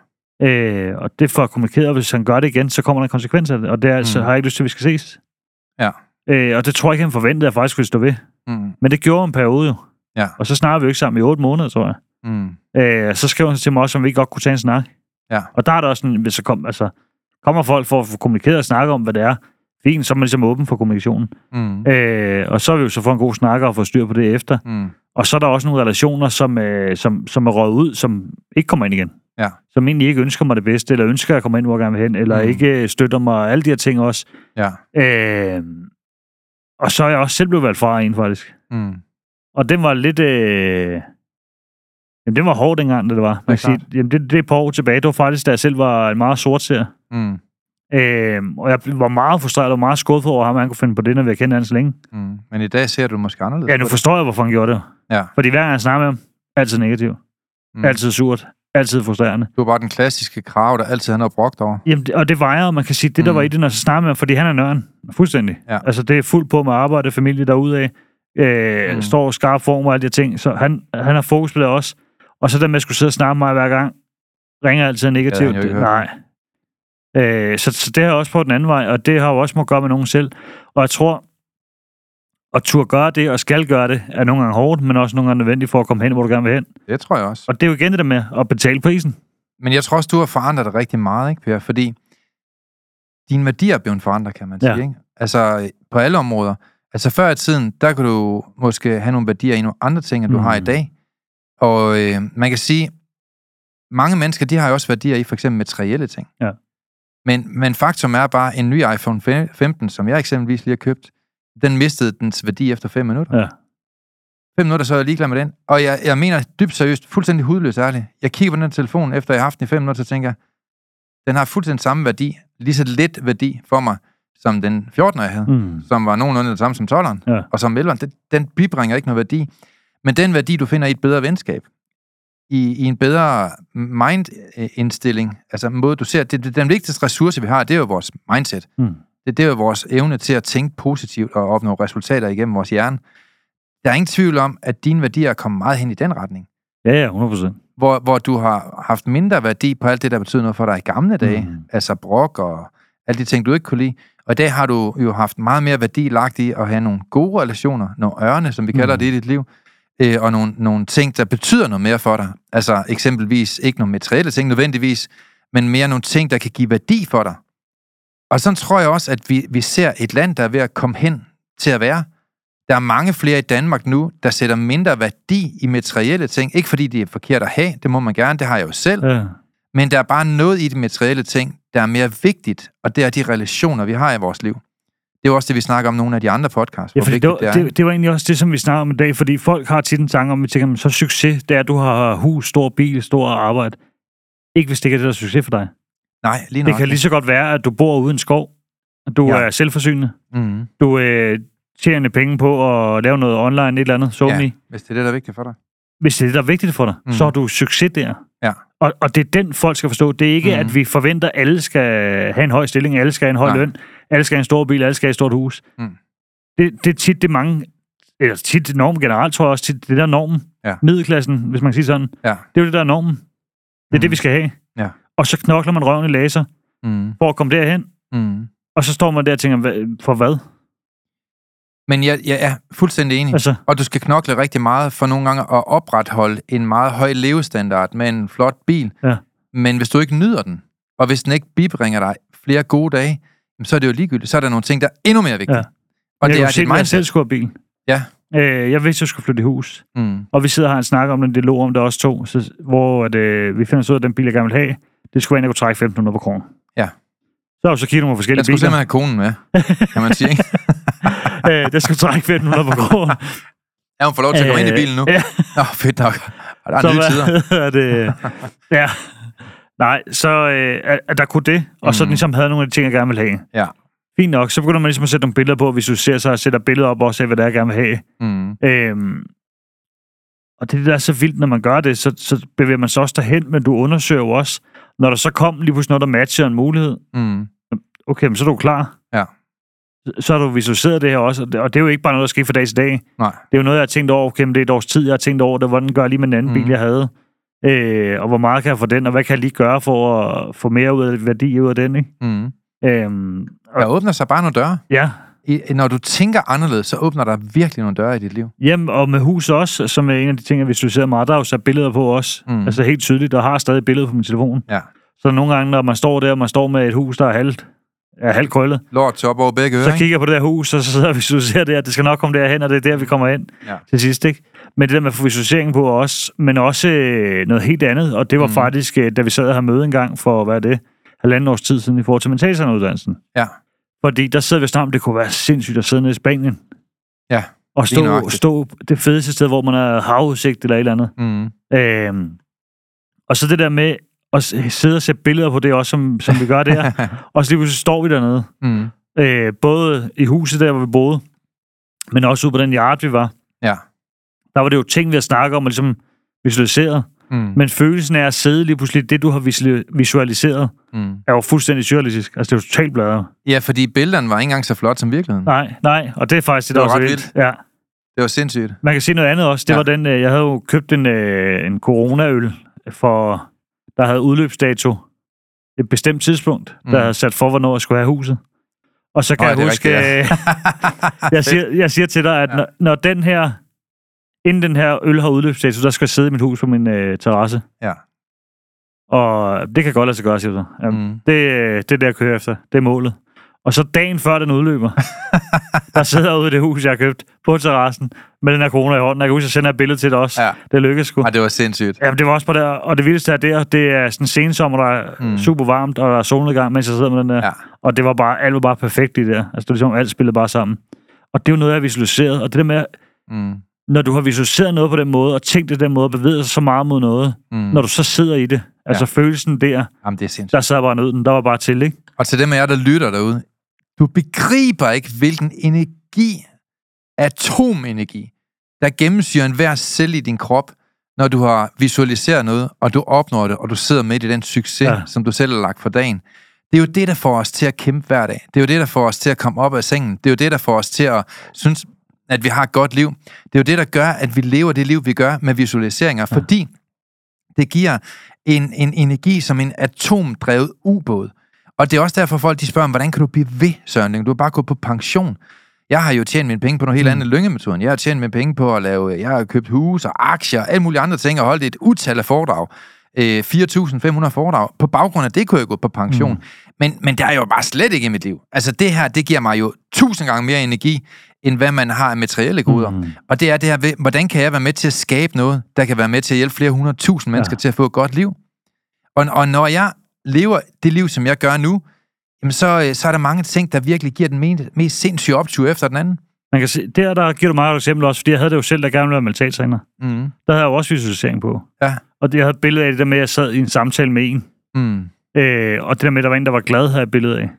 Øh, og det får kommunikeret, hvis han gør det igen, så kommer der en konsekvens af det. Og det er altså, Mm. har jeg ikke lyst til, at vi skal ses. Ja. Øh, og det tror jeg ikke, han forventede, at jeg faktisk ville stå ved. Mm. Men det gjorde en periode jo. Ja. Og så snakker vi jo ikke sammen i otte måneder, tror jeg. Mm. Øh, så skrev han til mig også, om vi ikke godt kunne tage en snak. Ja. Og der er der også sådan, hvis så kom, altså, kommer folk for at få kommunikeret og snakke om, hvad det er. Fint, så er man ligesom åben for kommunikationen. Mm. Øh, og så har vi jo så fået en god snakker og få styr på det efter. Mm. Og så er der også nogle relationer, som, øh, som, som er røget ud, som ikke kommer ind igen. Ja. Som egentlig ikke ønsker mig det bedste, eller ønsker at komme ind, hvor jeg gerne vil hen, eller Mm. ikke støtter mig, og alle de her ting også. Ja. Øh, og så er jeg også selv blevet valgt fra en, faktisk. Mm. Og den var lidt... Øh... Jamen, det var hårdt dengang, da det var. Man Det sige, jamen, det, det er et par år tilbage. Det var faktisk, da jeg selv var en meget sort ser. Mm. Øh, og jeg var meget frustreret og meget skuffet over ham, at han kunne finde på det, når vi har kendt han så længe. Mm. Men i dag ser du måske anderledes Ja, nu forstår jeg, hvorfor han gjorde det. Ja. Fordi hver gang jeg snakker med ham, altid negativ. Mm. Altid surt. Altid frustrerende. Du er bare den klassiske krav, der altid har noget brugt over. Jamen, det- og det vejer, og man kan sige, det der Mm. var i det, når jeg snakker med ham, fordi han er nøren. Fuldstændig. Ja. Altså, det er fuldt på med arbejde, familie derudaf. Øh, Mm. Står skarp form og alle de ting. Så han, han har fokus på det også. Og så der med at skulle sidde og snakke med mig hver gang, ringer altid negativt. han høre. Nej. Øh, så, så det har også på den anden vej, og det har jo også må gøre med nogen selv. Og jeg tror, at turde gøre det og skal gøre det, er nogle gange hårdt, men også nogle gange nødvendigt for at komme hen, hvor du gerne vil hen. Det tror jeg også. Og det er jo igen det der med at betale prisen. Men jeg tror også, du har forandret dig rigtig meget, ikke, Per? Fordi dine værdier er blevet forandret, kan man sige. Ja. Ikke? Altså på alle områder. Altså før i tiden, der kunne du måske have nogle værdier i nogle andre ting, end du Mm. har i dag. Og øh, man kan sige, mange mennesker, de har jo også værdier i for eksempel materielle ting. Ja. Men, men faktum er bare, en ny iPhone 15, som jeg eksempelvis lige har købt, den mistede dens værdi efter 5 minutter. Ja. 5 minutter, så er jeg ligeglad med den. Og jeg, jeg mener dybt seriøst, fuldstændig hudløst ærligt. Jeg kigger på den telefon, efter jeg har haft den i 5 minutter, så tænker jeg, den har fuldstændig samme værdi, lige så lidt værdi for mig, som den 14'er, jeg havde, mm. Som var nogenlunde det samme som 12'eren, Ja. og som 11'eren. Den, den bibringer ikke noget værdi. Men den værdi, du finder i et bedre venskab, i, i en bedre mind-indstilling, altså en måde, du ser, det, det, den vigtigste ressource, vi har, det er jo vores mindset. Mm. Det, det er jo vores evne til at tænke positivt og opnå resultater igennem vores hjerne. Der er ingen tvivl om, at dine værdier er kommet meget hen i den retning. Ja, ja, 100%. Hvor, hvor du har haft mindre værdi på alt det, der betyder noget for dig i gamle dage. Mm. Mm. Altså brok og alle de ting, du ikke kunne lide. Og i dag har du jo haft meget mere værdi lagt i at have nogle gode relationer, nogle ørne, som vi kalder Mm. det i dit liv, øh, og nogle, nogle ting, der betyder noget mere for dig. Altså eksempelvis ikke nogle materielle ting nødvendigvis, men mere nogle ting, der kan give værdi for dig. Og sådan tror jeg også, at vi, vi ser et land, der er ved at komme hen til at være. Der er mange flere i Danmark nu, der sætter mindre værdi i materielle ting. Ikke fordi det er forkert at have, det må man gerne, det har jeg jo selv. Ja. Men der er bare noget i de materielle ting, der er mere vigtigt, og det er de relationer, vi har i vores liv. Det er også det, vi snakker om nogle af de andre podcasts. Ja, hvor fordi det, var, er. det, det var egentlig også det, som vi snakker om i dag, fordi folk har tit en tanke om, at tænker, så succes, det er, at du har hus, stor bil, stor arbejde. Ikke hvis det ikke er det, der er succes for dig. Nej, lige Det nok. kan lige så godt være, at du bor uden skov, at du Ja. er selvforsynende, mm. du øh, tjener penge på at lave noget online, et eller andet, så ja. hvis det er det, der er vigtigt for dig. Hvis det er det, der er vigtigt for dig, Mm. så har du succes der. Ja. Og, og det er den, folk skal forstå. Det er ikke, Mm. at vi forventer, at alle skal have en høj stilling, alle skal have en høj Nej. løn, alle skal have en stor bil, alle skal have et stort hus. Mm. Det, det er tit det mange, eller tit normen generelt, tror jeg også, tit det der er normen. Ja. Middelklassen, hvis man kan sige sådan. Ja. Det er jo det, der er normen. Det er Mm. det, vi skal have. Ja. Og så knokler man røven i laser Mm. for at komme derhen. Mm. Og så står man der og tænker, "Hva- for hvad? Men jeg, jeg er fuldstændig enig. Altså, Og du skal knokle rigtig meget for nogle gange at opretholde en meget høj levestandard med en flot bil. Ja. Men hvis du ikke nyder den, og hvis den ikke bibringer dig flere gode dage, så er det jo ligegyldigt. Så er der nogle ting, der er endnu mere vigtige. Ja. Og jeg det er dit når jeg selv mindset. skulle have bil. Ja. Øh, jeg vidste, jeg skulle flytte i hus. Mm. Og vi sidder og har en snak om den, det lå om det også to, så, hvor at, øh, vi finder ud af, at den bil, jeg gerne vil have, det skulle være en, jeg kunne trække 1500 på kronen. Ja. Så har så kigget nogle Jeg forskellige skulle biler. simpelthen have konen med, kan man sige. Ikke? *laughs* øh, der skulle trække 1500 på kronen. *laughs* Ja, hun får lov til at komme ind i bilen nu. Ja, Nå, fedt nok. Og der er nye tider. *laughs* er det, ja. Nej, så øh, at, at der kunne det, og så Mm. ligesom havde nogle af de ting, jeg gerne ville have. Ja. Fint nok, så begynder man ligesom at sætte nogle billeder på, hvis du ser så sætter billeder op også af, hvad det er, jeg gerne vil have. Mm. Øhm, og det er det, der er så vildt, når man gør det, så, så bevæger man sig også derhen, men du undersøger jo også, når der så kom lige pludselig noget, der matcher en mulighed, Mm. okay, men så er du klar. Ja. Så har du visualiseret det her også, og det, og det er jo ikke bare noget, der sker fra dag til dag. Nej. Det er jo noget, jeg har tænkt over, men det er et års tid, jeg har tænkt over det, hvordan gør jeg lige med den anden Mhm. mm. bil, jeg havde, øh, og hvor meget kan jeg få den, og hvad kan jeg lige gøre for at få mere ud af værdi ud af den, ikke? Mm. Øhm, Der åbner sig bare nogle døre. ja, I, når du tænker anderledes, så åbner der virkelig nogle døre i dit liv. Jamen, og med hus også, som er en af de ting, jeg visualiserer meget, der er jo sat billeder på også. Mm. Altså helt tydeligt, der har stadig billeder på min telefon. Ja. Så nogle gange, når man står der, og man står med et hus, der er halvt er halvt krøllet. Lort top over begge ører, Så kigger jeg på det her hus, og så sidder vi visualiserer det, at det skal nok komme derhen, og det er der, vi kommer ind Ja. til sidst, ikke? Men det der med at få visualisering på også, men også øh, noget helt andet, og det var Mm. faktisk, øh, da vi sad og havde møde en gang for, hvad er det, halvanden års tid siden i forhold til mentalsandeuddannelsen. Ja. Fordi der sidder vi snart, det kunne være sindssygt at sidde nede i Spanien. Ja, Og stå, stå det fedeste sted, hvor man har havudsigt eller et eller andet. Mm. Øhm, og så det der med s- sidde og se billeder på det også, som, som vi gør der. *laughs* og så lige pludselig står vi dernede. mm. Øh, både i huset der, hvor vi boede, men også ude på den yard, vi var. Ja. Der var det jo ting, vi har snakket om og ligesom visualiseret. Mm. Men følelsen af at sidde lige pludselig, det du har visuali- visualiseret, Mm. er jo fuldstændig surrealistisk. Altså, det er jo totalt bladret. Ja, fordi billederne var ikke engang så flot som virkeligheden. Nej, nej, og det er faktisk det, Det der var ret vildt. Ja. Det var sindssygt. Man kan se noget andet også. Det Ja. ja. var den, øh, jeg havde jo købt en, øh, en coronaøl, for, der havde udløbsdato et bestemt tidspunkt, der Mm. havde sat for, hvornår jeg skulle have huset. Og så kan Åh, jeg huske, rigtigt, øh, jeg, siger, jeg siger til dig, at Ja. når, når den her, inden den her øl har udløbsdato, der skal jeg sidde i mit hus på min øh, terrasse. Ja. Og det kan godt lade sig gøre, siger du. Jamen, Mm. det, øh, det er det, jeg kører efter. Det er målet. Og så dagen før den udløber, *laughs* der sidder jeg ude i det hus, jeg har købt på terrassen, med den her corona i hånden. Jeg kan huske, at jeg sender et billede til dig også. Ja. Det lykkedes sgu. Ej, det var sindssygt. Jamen, det var også på der, og det vildeste er der, det er sådan sensommer, der er Mm. super varmt, og der er solnedgang, mens jeg sidder med den der. Ja. Og det var bare, alt var bare perfekt i det der. Altså, det var ligesom, alt spillede bare sammen. Og det er jo noget, jeg har visualiseret. Og det der med, Mm. når du har visualiseret noget på den måde, og tænkt det den måde, og bevæget sig så meget mod noget, Mm. når du så sidder i det, altså følelsen der, Jamen, det er sindssygt. der sad bare nød den, der var bare til, ikke? Og til dem af jer, der lytter derude, du begriber ikke, hvilken energi, atomenergi, der gennemsyrer enhver celle i din krop, når du har visualiseret noget, og du opnår det, og du sidder midt i den succes, ja. Som du selv har lagt for dagen. Det er jo det, der får os til at kæmpe hver dag. Det er jo det, der får os til at komme op af sengen. Det er jo det, der får os til at synes, at vi har et godt liv. Det er jo det, der gør, at vi lever det liv, vi gør med visualiseringer, ja. fordi det giver en, en energi som en atomdrevet ubåd. Og det er også derfor, folk de spørger, hvordan kan du blive ved, Søren? Du er bare gået på pension. Jeg har jo tjent mine penge på noget helt andet end lyngemetoden. Jeg har tjent mine penge på at lave, jeg har købt hus og aktier og alle mulige andre ting og holdt et utal af foredrag. Øh, 4.500 foredrag. På baggrund af det kunne jeg gå på pension. Mm. Men, men det er jo bare slet ikke i mit liv. Altså det her, det giver mig jo tusind gange mere energi, end hvad man har af materielle goder. Mm. Mm. Og det er det her ved, hvordan kan jeg være med til at skabe noget, der kan være med til at hjælpe flere hundrede tusind mennesker. Ja. til at få et godt liv. Og, og når jeg lever det liv, som jeg gør nu, jamen så, øh, så er der mange ting, der virkelig giver den mest, sindssyge optur efter den anden. Man kan se, der, der giver du mig et eksempel også, fordi jeg havde det jo selv, der gerne ville være mentaltræner. Mm. Der havde jeg jo også visualisering på. Ja. Og det, jeg havde et billede af det der med, at jeg sad i en samtale med en. Mm. Øh, og det der med, at der var en, der var glad, havde jeg et billede af.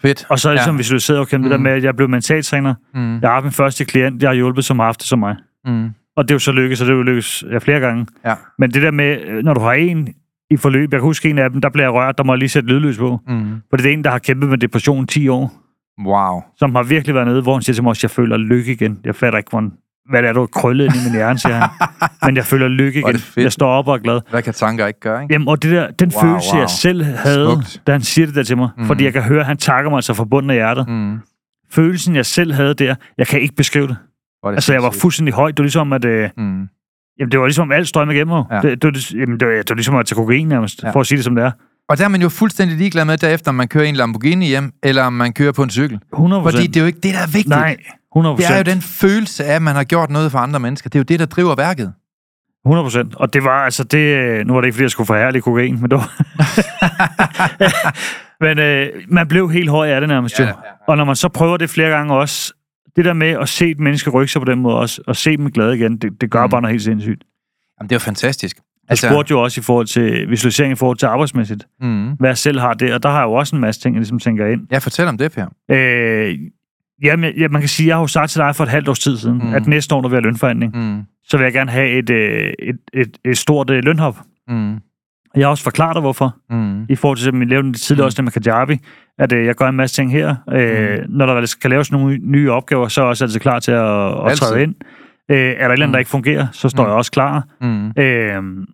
Fedt. Og så er det Ja. ligesom visualiseret, okay, mm. det der Mm. med, at jeg blev mentaltræner. Mm. Jeg har min første klient, jeg har hjulpet, som har haft det som mig. Mm. Og det er jo så lykkedes, og det er jo lykkedes ja, flere gange. Ja. Men det der med, når du har en i forløb, jeg kan huske en af dem, der bliver jeg rørt, der må jeg lige sætte lydløs på. Mm. For det er en, der har kæmpet med depression 10 år, Wow. som har virkelig været nede, hvor han siger til mig også, jeg føler lykke igen. Jeg fatter ikke, hvordan, hvad det er, du har krøllet ind i min hjerne, siger han. *laughs* Men jeg føler lykke igen. Jeg står op og er glad. Hvad kan tanker ikke gøre, ikke? Jamen, og det der, den Wow, følelse, wow. jeg selv havde, Smukt. da han siger det der til mig, Mm. fordi jeg kan høre, at han takker mig altså fra bunden af hjertet. Mm. Følelsen, jeg selv havde der, jeg kan ikke beskrive det. Det Altså, jeg var fuldstændig højt. Det var ligesom, at... Øh, Mm. Jamen, det var ligesom, alt strømme igennem mig. Ja. Det, det, var, jamen, det, var, det var ligesom at tage kokain nærmest, Ja. for at sige det som det er. Og der er man jo fuldstændig ligeglad med derefter, om man kører i en Lamborghini hjem, eller om man kører på en cykel. 100 Fordi det er jo ikke det, der er vigtigt. Nej, 100 Det er jo den følelse af, at man har gjort noget for andre mennesker. Det er jo det, der driver værket. 100 procent. Og det var altså det... Nu var det ikke, fordi jeg skulle forhærlige kokain, men det var... *laughs* men øh, man blev helt høj af det nærmest Ja, jo. ja, ja. Og når man så prøver det flere gange også, det der med at se et menneske rykke sig på den måde også, og se dem glade igen, det, det gør Mm. bare noget helt sindssygt. Jamen, det er jo fantastisk. Du spurgte jo også i forhold til visualisering i forhold til arbejdsmæssigt, mm. hvad jeg selv har det, og der har jeg jo også en masse ting, jeg ligesom tænker ind. Ja, fortæl om det, Per. Øh, jamen, ja, man kan sige, jeg har jo sagt til dig for et halvt års tid siden, Mm. mm. at næste år, når vi har lønforhandling, Mm. så vil jeg gerne have et, øh, et, et, et stort øh, lønhop. Mm. Jeg har også forklaret dig, hvorfor. Mm. i forhold til, som vi lavede lidt tidligere Mm. også det med Kajabi, at øh, jeg gør en masse ting her. Øh, Mm. Når der skal laves nogle nye opgaver, så er jeg også altid klar til at, at Altid. træde ind. Øh, er der et eller andet, Mm. der ikke fungerer, så står Mm. jeg også klar. Mm. Øh,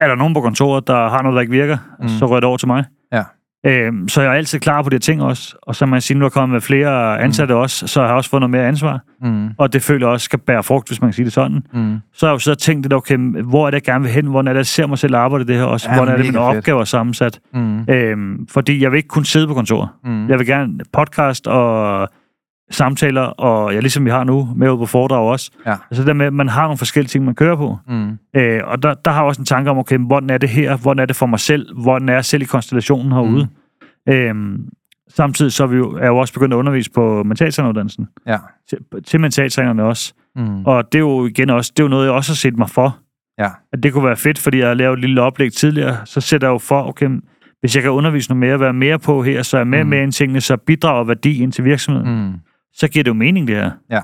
er der nogen på kontoret, der har noget, der ikke virker, mm. så rører det over til mig. Ja. Øhm, så jeg er altid klar på de her ting også. Og så man siger, nu er kommet med flere ansatte mm. også, så har jeg også fået noget mere ansvar. Mm. Og det føler jeg også skal bære frugt, hvis man kan sige det sådan. Mm. Så har jeg jo og tænkt lidt, okay, hvor er det, jeg gerne vil hen? Hvordan er det, jeg ser mig selv arbejde det her også? Ja, Hvordan er det, mine fedt. opgaver er sammensat? Mm. Øhm, fordi jeg vil ikke kun sidde på kontor. Mm. Jeg vil gerne podcast og samtaler, og ja, ligesom vi har nu, med ude på foredrag også. Ja. Altså det der med, at man har nogle forskellige ting, man kører på. Mm. Øh, og der, der har jeg også en tanke om, okay, hvordan er det her? Hvordan er det for mig selv? Hvordan er jeg selv i konstellationen herude? Mm. Øhm, samtidig så er vi jo, er jeg jo også begyndt at undervise på mentaltræneruddannelsen. Ja. Til, til mentaltrænerne også. Mm. Og det er jo igen også, det er jo noget, jeg også har set mig for. Ja. At det kunne være fedt, fordi jeg har lavet et lille oplæg tidligere. Så sætter jeg jo for, okay, hvis jeg kan undervise noget mere, være mere på her, så er jeg med mm. med ind tingene, så bidrager værdi ind til virksomheden. Mm. Så giver det jo mening, det her. Ja.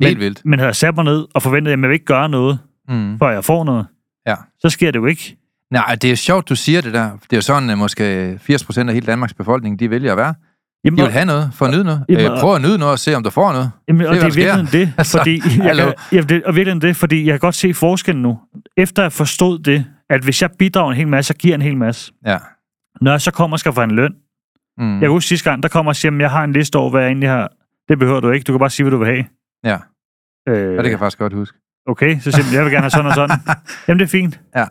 Helt men, vildt. Men havde jeg sat mig ned og forventet, at jeg vil ikke gøre noget, Mm. før jeg får noget, Ja. så sker det jo ikke. Nej, det er sjovt, du siger det der. Det er jo sådan, at måske 80% af hele Danmarks befolkning, de vælger at være. Jamen, De vil have noget for at nyde noget. Jamen, Øh, prøv at nyde noget og se, om du får noget. Jamen, og Se, det er virkelig det, *laughs* Altså, fordi jeg kan, jamen, det, og virkelig det, fordi jeg kan godt se forskellen nu. Efter jeg forstod det, at hvis jeg bidrager en hel masse, så giver en hel masse. Ja. Når jeg så kommer og skal få en løn, Mm. jeg kan huske sidste gang, der kommer og siger, at jeg har en liste over, hvad jeg egentlig har. Det behøver du ikke, du kan bare sige, hvad du vil have. Ja. Øh, ja, det kan jeg faktisk godt huske. Okay, så siger jeg, jeg vil gerne have sådan og sådan. *laughs* Jamen, det er fint. Ja.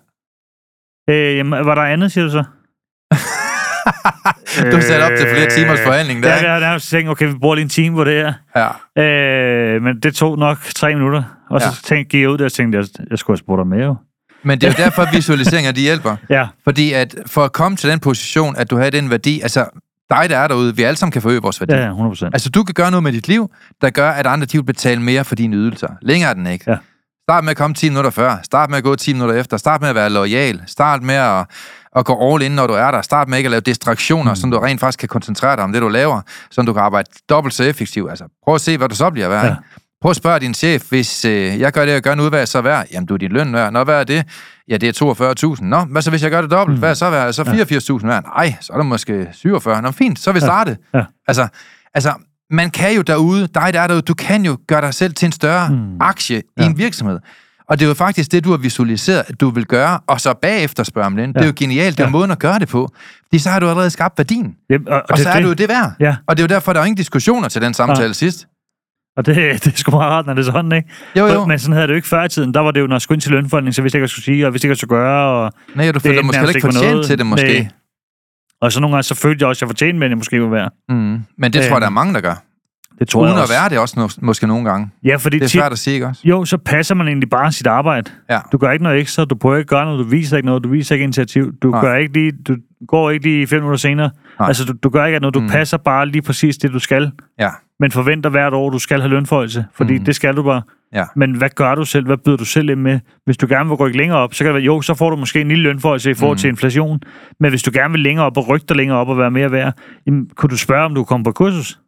Øh, jamen, var der andet, siger du så? *laughs* du satte op til flere timers forhandling der, Ja, ikke? ja, der er tænkt, okay, vi bruger lige en time på det her. Ja. Øh, men det tog nok tre minutter. Og så Ja. tænkte, gik jeg ud der og tænkte, jeg, jeg skulle have spurgt dig med jo. Men det er jo derfor, at visualiseringer de hjælper. *laughs* Ja, Fordi at for at komme til den position, at du har den værdi, altså dig, der er derude, vi alle sammen kan forøge vores værdi. ja, ja 100 procent. Altså, du kan gøre noget med dit liv, der gør, at andre de vil betale mere for dine ydelser. Længere er den ikke. Ja. Start med at komme 10 minutter før. Start med at gå 10 minutter efter. Start med at være lojal. Start med at, at gå all in, når du er der. Start med ikke at lave distraktioner, mm. så du rent faktisk kan koncentrere dig om det, du laver, så du kan arbejde dobbelt så effektivt. Altså, prøv at se, hvad du så bliver værd. Ja. Ja. Prøv at spørge din chef, hvis øh, jeg gør det, jeg gør nu, hvad er jeg så værd? Jamen, du er din løn værd. Nå, hvad er det? Ja, det er 42.000. Nå, hvad så hvis jeg gør det dobbelt? Hvad er så værd? Så 84.000 værd? Nej, så er det måske 47. Nå, fint, så er vi startet. Ja. Altså, altså, man kan jo derude, dig der er derude, du kan jo gøre dig selv til en større Mm. mm. aktie ja. Ja. i en virksomhed. Og det er jo faktisk det, du har visualiseret, at du vil gøre, og så bagefter spørge om løn. Ja. Det er Ja. jo genialt, det er Ja. måden at gøre det på. Fordi så har du allerede skabt værdien, Jamen, og, og, og det, så er det, du jo det værd. Ja, Og det er jo derfor, der er ingen diskussioner til den samtale Ja. sidst. Og det, *laughs* det er sgu meget rart, når det er sådan, ikke? Jo, jo. Men sådan havde det jo ikke før i tiden. Der var det jo, når jeg skulle ind til lønforhandling, så vidste jeg ikke, hvad jeg skulle sige, og vidste ikke, hvad jeg skulle gøre. Og, Nej, du føler endte måske ikke fortjent noget. til det, måske. Nej. og så nogle gange, så følte jeg også, at jeg fortjente at jeg måske var værd. Mm. Men det tror jeg, der er mange, der gør. Det tror Uden jeg at også. være det også no- måske nogle gange. Ja, fordi Det er svært at sige, ikke også? jo, så passer man egentlig bare sit arbejde. Ja. Du gør ikke noget ekstra, du prøver ikke at gøre noget, du viser ikke noget, du viser ikke initiativ, du, Nej. gør ikke lige, du går ikke lige fem minutter senere. Nej. Altså, du, du gør ikke noget, du mm. passer bare lige præcis det, du skal. Ja. Men forventer hvert år, du skal have lønforhøjelse, fordi Mm. mm. det skal du bare. Ja. Men hvad gør du selv? Hvad byder du selv ind med? Hvis du gerne vil rykke længere op, så kan det være, jo, så får du måske en lille lønforhøjelse i forhold Mm. mm. til inflation. Men hvis du gerne vil længere op og rykke dig længere op og være mere værd, jamen, kunne du spørge, om du kommer på kursus?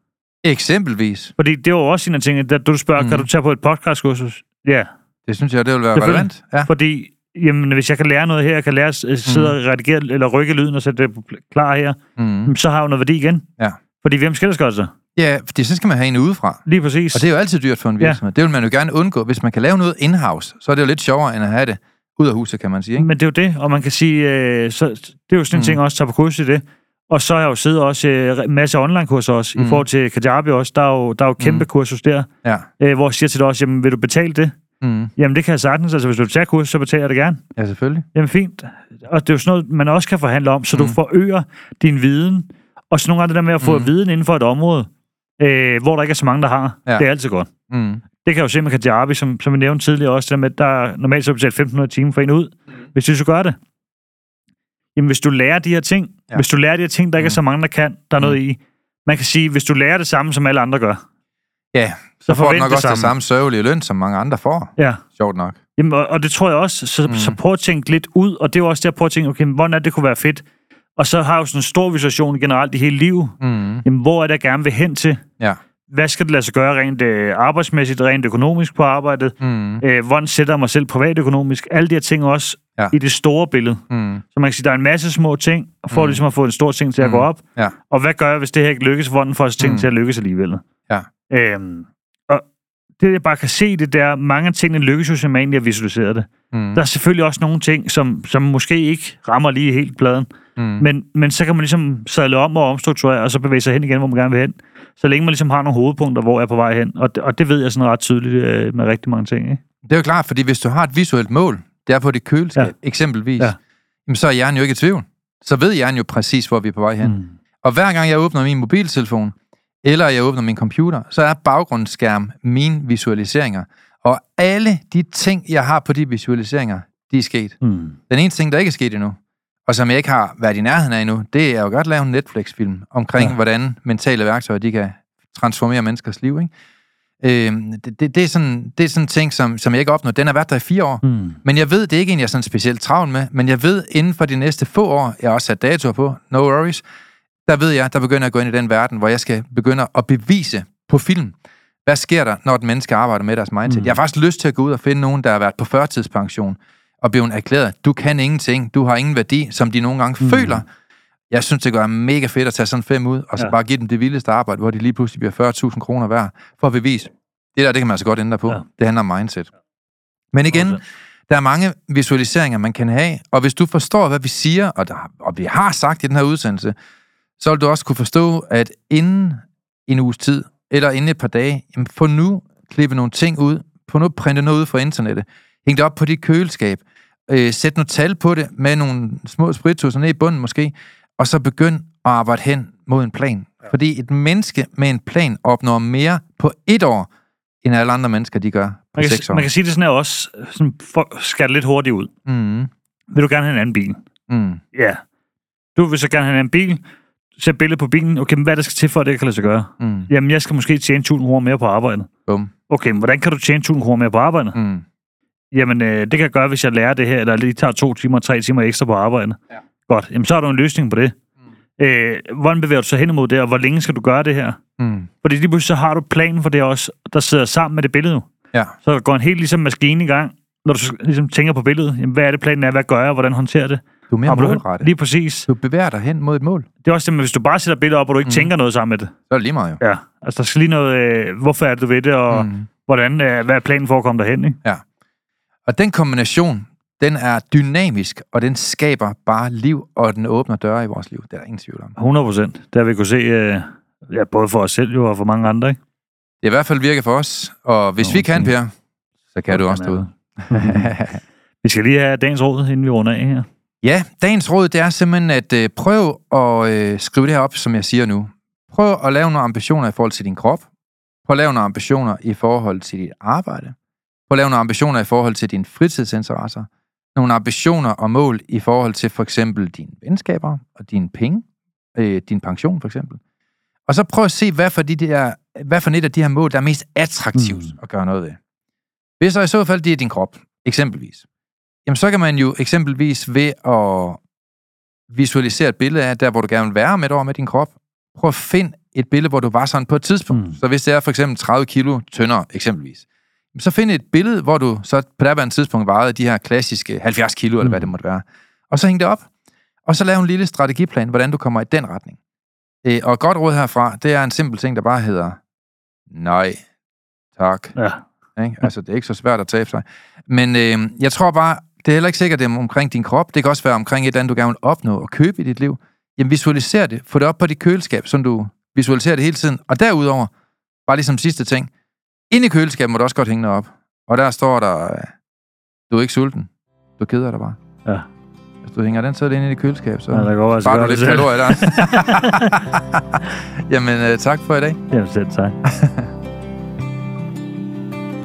Eksempelvis. Fordi det var også en af tingene, da du spørger, Mm. mm. kan du tage på et podcastkursus? Ja, Det synes jeg, det vil være relevant. Ja. fordi jamen, hvis jeg kan lære noget her, jeg kan lære at sidde og redigere eller rykke lyden og sætte det klar her, Mm. så har jeg jo noget værdi igen. Ja. Fordi hvem skal gøre så? Ja, fordi så skal man have en udefra. Lige præcis. Og det er jo altid dyrt for en Ja. virksomhed. Det vil man jo gerne undgå. Hvis man kan lave noget in-house, så er det jo lidt sjovere, end at have det ud af huset, kan man sige. Ikke? Men det er jo det, og man kan sige, øh, så, det er jo sådan en Mm. ting også, at tage på kursus i det. Og så har jeg jo siddet også øh, en masse online-kurser også, mm. Mm. i forhold til Kajabi også. Der er jo, der er jo kæmpe Mm. kursus der, Ja. øh, hvor jeg siger til dig også, jamen vil du betale det? Mm. Jamen det kan jeg sagtens, altså hvis du vil tage kursus, så betaler jeg det gerne. Ja, selvfølgelig. Jamen fint. Og det er jo sådan noget, man også kan forhandle om, så mm. Mm. du forøger din viden. Og så nogle gange det der med at få Mm. viden inden for et område, øh, hvor der ikke er så mange, der har. Ja. Det er altid godt. Mm. Det kan jeg jo se med Kajabi, som, som vi nævnte tidligere også, det der med, at der er normalt så betalt 1.500 timer for en ud. Mm. Hvis du så gør det, jamen hvis du lærer de her ting, Ja. hvis du lærer de her ting, der ikke er Mm. så mange, der kan, der er Mm. noget i. Man kan sige, hvis du lærer det samme, som alle andre gør, Ja, så så får du nok det også det samme. samme sørgelige løn, som mange andre får. Ja. Sjovt nok. Jamen, og, og det tror jeg også. Så, Mm. så prøv at tænke lidt ud, og det er jo også der, prøv at tænke, okay, hvordan er det, det kunne være fedt? Og så har jeg jo sådan en stor visualisation generelt i hele livet. Mm. Jamen, hvor er det, jeg gerne vil hen til? Ja. Hvad skal det lade sig gøre rent øh, arbejdsmæssigt, rent økonomisk på arbejdet? Mm. Øh, hvordan sætter jeg mig selv privatøkonomisk? Alle de her ting også Ja. i det store billede. Mm. Så man kan sige, der er en masse små ting, for Mm. ligesom at få en stor ting til at Mm. gå op. Ja. Og hvad gør jeg, hvis det her ikke lykkes? Hvordan får jeg ting Mm. til at lykkes alligevel? Ja. Øhm, det, jeg bare kan se, det der, mange af tingene lykkes jo, som egentlig visualiseret det. Mm. Der er selvfølgelig også nogle ting, som, som måske ikke rammer lige helt pladen. Mm. Men, men så kan man ligesom sadle om og omstrukturere, og så bevæge sig hen igen, hvor man gerne vil hen. Så længe man ligesom har nogle hovedpunkter, hvor jeg er på vej hen. Og det, og det ved jeg sådan ret tydeligt øh, med rigtig mange ting. Ikke? Det er jo klart, fordi hvis du har et visuelt mål, det er på dit køleskab, ja. eksempelvis, Ja. ja. jamen, så er hjernen jo ikke i tvivl. Så ved hjernen jo præcis, hvor vi er på vej hen. Mm. Og hver gang jeg åbner min mobiltelefon, eller jeg åbner min computer, så er baggrundsskærm mine visualiseringer. Og alle de ting, jeg har på de visualiseringer, de er sket. Mm. Den eneste ting, der ikke er sket endnu, og som jeg ikke har været i nærheden af endnu, det er jo godt lave en Netflix-film omkring, Ja. hvordan mentale værktøjer, de kan transformere menneskers liv. Ikke? Øhm, det, det, det, er sådan, det er sådan en ting, som, som jeg ikke opnået. Den har været der i fire år. Mm. Men jeg ved, det er ikke en, jeg er sådan specielt travl med, men jeg ved, inden for de næste få år, jeg har også sat datoer på, no worries, der ved jeg, der begynder jeg at gå ind i den verden, hvor jeg skal begynde at bevise på film, hvad sker der, når et menneske arbejder med deres mindset. Mm. Jeg har faktisk lyst til at gå ud og finde nogen, der har været på førtidspension, og blevet erklæret, du kan ingenting, du har ingen værdi, som de nogle gange Mm. føler. Jeg synes, det gør mega fedt at tage sådan fem ud, og så Ja. bare give dem det vildeste arbejde, hvor de lige pludselig bliver 40.000 kroner værd, for at bevise. Det der, det kan man altså godt ændre på. Ja. Det handler om mindset. Men igen, der er mange visualiseringer, man kan have, og hvis du forstår, hvad vi siger, og, der, og vi har sagt i den her udsendelse, så vil du også kunne forstå, at inden en uges tid, eller inden et par dage, jamen få nu klippe nogle ting ud, få nu printe noget ud fra internettet, hæng det op på dit køleskab, øh, sæt noget tal på det med nogle små sprittusser ned i bunden måske, og så begynd at arbejde hen mod en plan. Ja. Fordi et menneske med en plan opnår mere på et år, end alle andre mennesker, de gør på Man kan, seks år. man kan sige det sådan her også, sådan, for, skal det lidt hurtigt ud. Mm, Vil du gerne have en anden bil? mm, Ja. Du vil så gerne have en anden bil. Sæt billedet på bilen. Okay, men hvad er der skal til for, at det kan lade sig gøre? mm, Jamen, jeg skal måske tjene 1000 kroner mere på arbejdet. bum, Okay, men hvordan kan du tjene 1000 kroner mere på arbejdet? mm, Jamen, øh, det kan jeg gøre, hvis jeg lærer det her, eller lige tager to timer, tre timer ekstra på arbejdet. Ja. Godt, jamen så har du en løsning på det. Mm. Øh, hvordan bevæger du så hen imod det, og hvor længe skal du gøre det her? mm, Fordi lige pludselig så har du planen for det også, der sidder sammen med det billede. ja, Så der går en helt ligesom maskine i gang, når du ligesom tænker på billedet. Jamen, hvad er det planen er, hvad gør jeg, hvordan håndterer det? Du er mere målrettet. Lige præcis. Du bevæger dig hen mod et mål. Det er også det, hvis du bare sætter billeder op, og du ikke mm. Tænker noget sammen med det. Så er det lige meget jo. Ja, altså der skal lige noget, øh, hvorfor er det, du ved det, og mm. Hvordan, øh, hvad er planen for at komme derhen, ikke? Og den kombination, den er dynamisk, og den skaber bare liv, og den åbner døre i vores liv. Det er der ingen tvivl om. 100 procent. Det har vi kunne se, øh, ja, både for os selv jo, og for mange andre, ikke? Det er i hvert fald virker for os, og hvis Nå, vi kan. Per, så kan du også derude. *laughs* Vi skal lige have dagens råd, inden vi runder af her. Ja, dagens råd, det er simpelthen at øh, prøv at øh, skrive det her op, som jeg siger nu. Prøv at lave nogle ambitioner i forhold til din krop. Prøv at lave nogle ambitioner i forhold til dit arbejde. Prøv at lave nogle ambitioner i forhold til dine fritidsinteresser. Nogle ambitioner og mål i forhold til for eksempel dine venskaber og dine penge. Øh, din pension for eksempel. Og så prøv at se, hvad for, de der, hvad for et af de her mål, der er mest attraktivt Mm. at gøre noget ved. Hvis så i så fald det er din krop, eksempelvis, jamen så kan man jo eksempelvis ved at visualisere et billede af, der hvor du gerne vil være om et år med din krop, prøv at finde et billede, hvor du var sådan på et tidspunkt. Mm. Mm. Så hvis det er for eksempel 30 kilo tyndere, eksempelvis, så find et billede, hvor du så på daværende tidspunkt vejede de her klassiske 70 kilo, mm. eller hvad det måtte være. Og så hæng det op. Og så lav en lille strategiplan, hvordan du kommer i den retning. Øh, Og et godt råd herfra, det er en simpel ting, der bare hedder, nej, tak. Ja. Ikke? Altså, det er ikke så svært at tabe sig. Men øh, jeg tror bare, det er heller ikke sikkert, det er omkring din krop. Det kan også være omkring et eller andet, du gerne vil opnå og købe i dit liv. Jamen, visualiser det. Få det op på dit køleskab, så du visualiserer det hele tiden. Og derudover, bare ligesom sidste ting, inde i køleskabet må du også godt hænge noget op. Og der står der, du er ikke sulten. Du keder dig bare. Ja. Hvis du hænger den så inde i dit køleskab, så Ja, der går altså sparer gøre du det lidt kalorier der. *laughs* Jamen, øh, tak for i dag. Jamen selv tak. *laughs*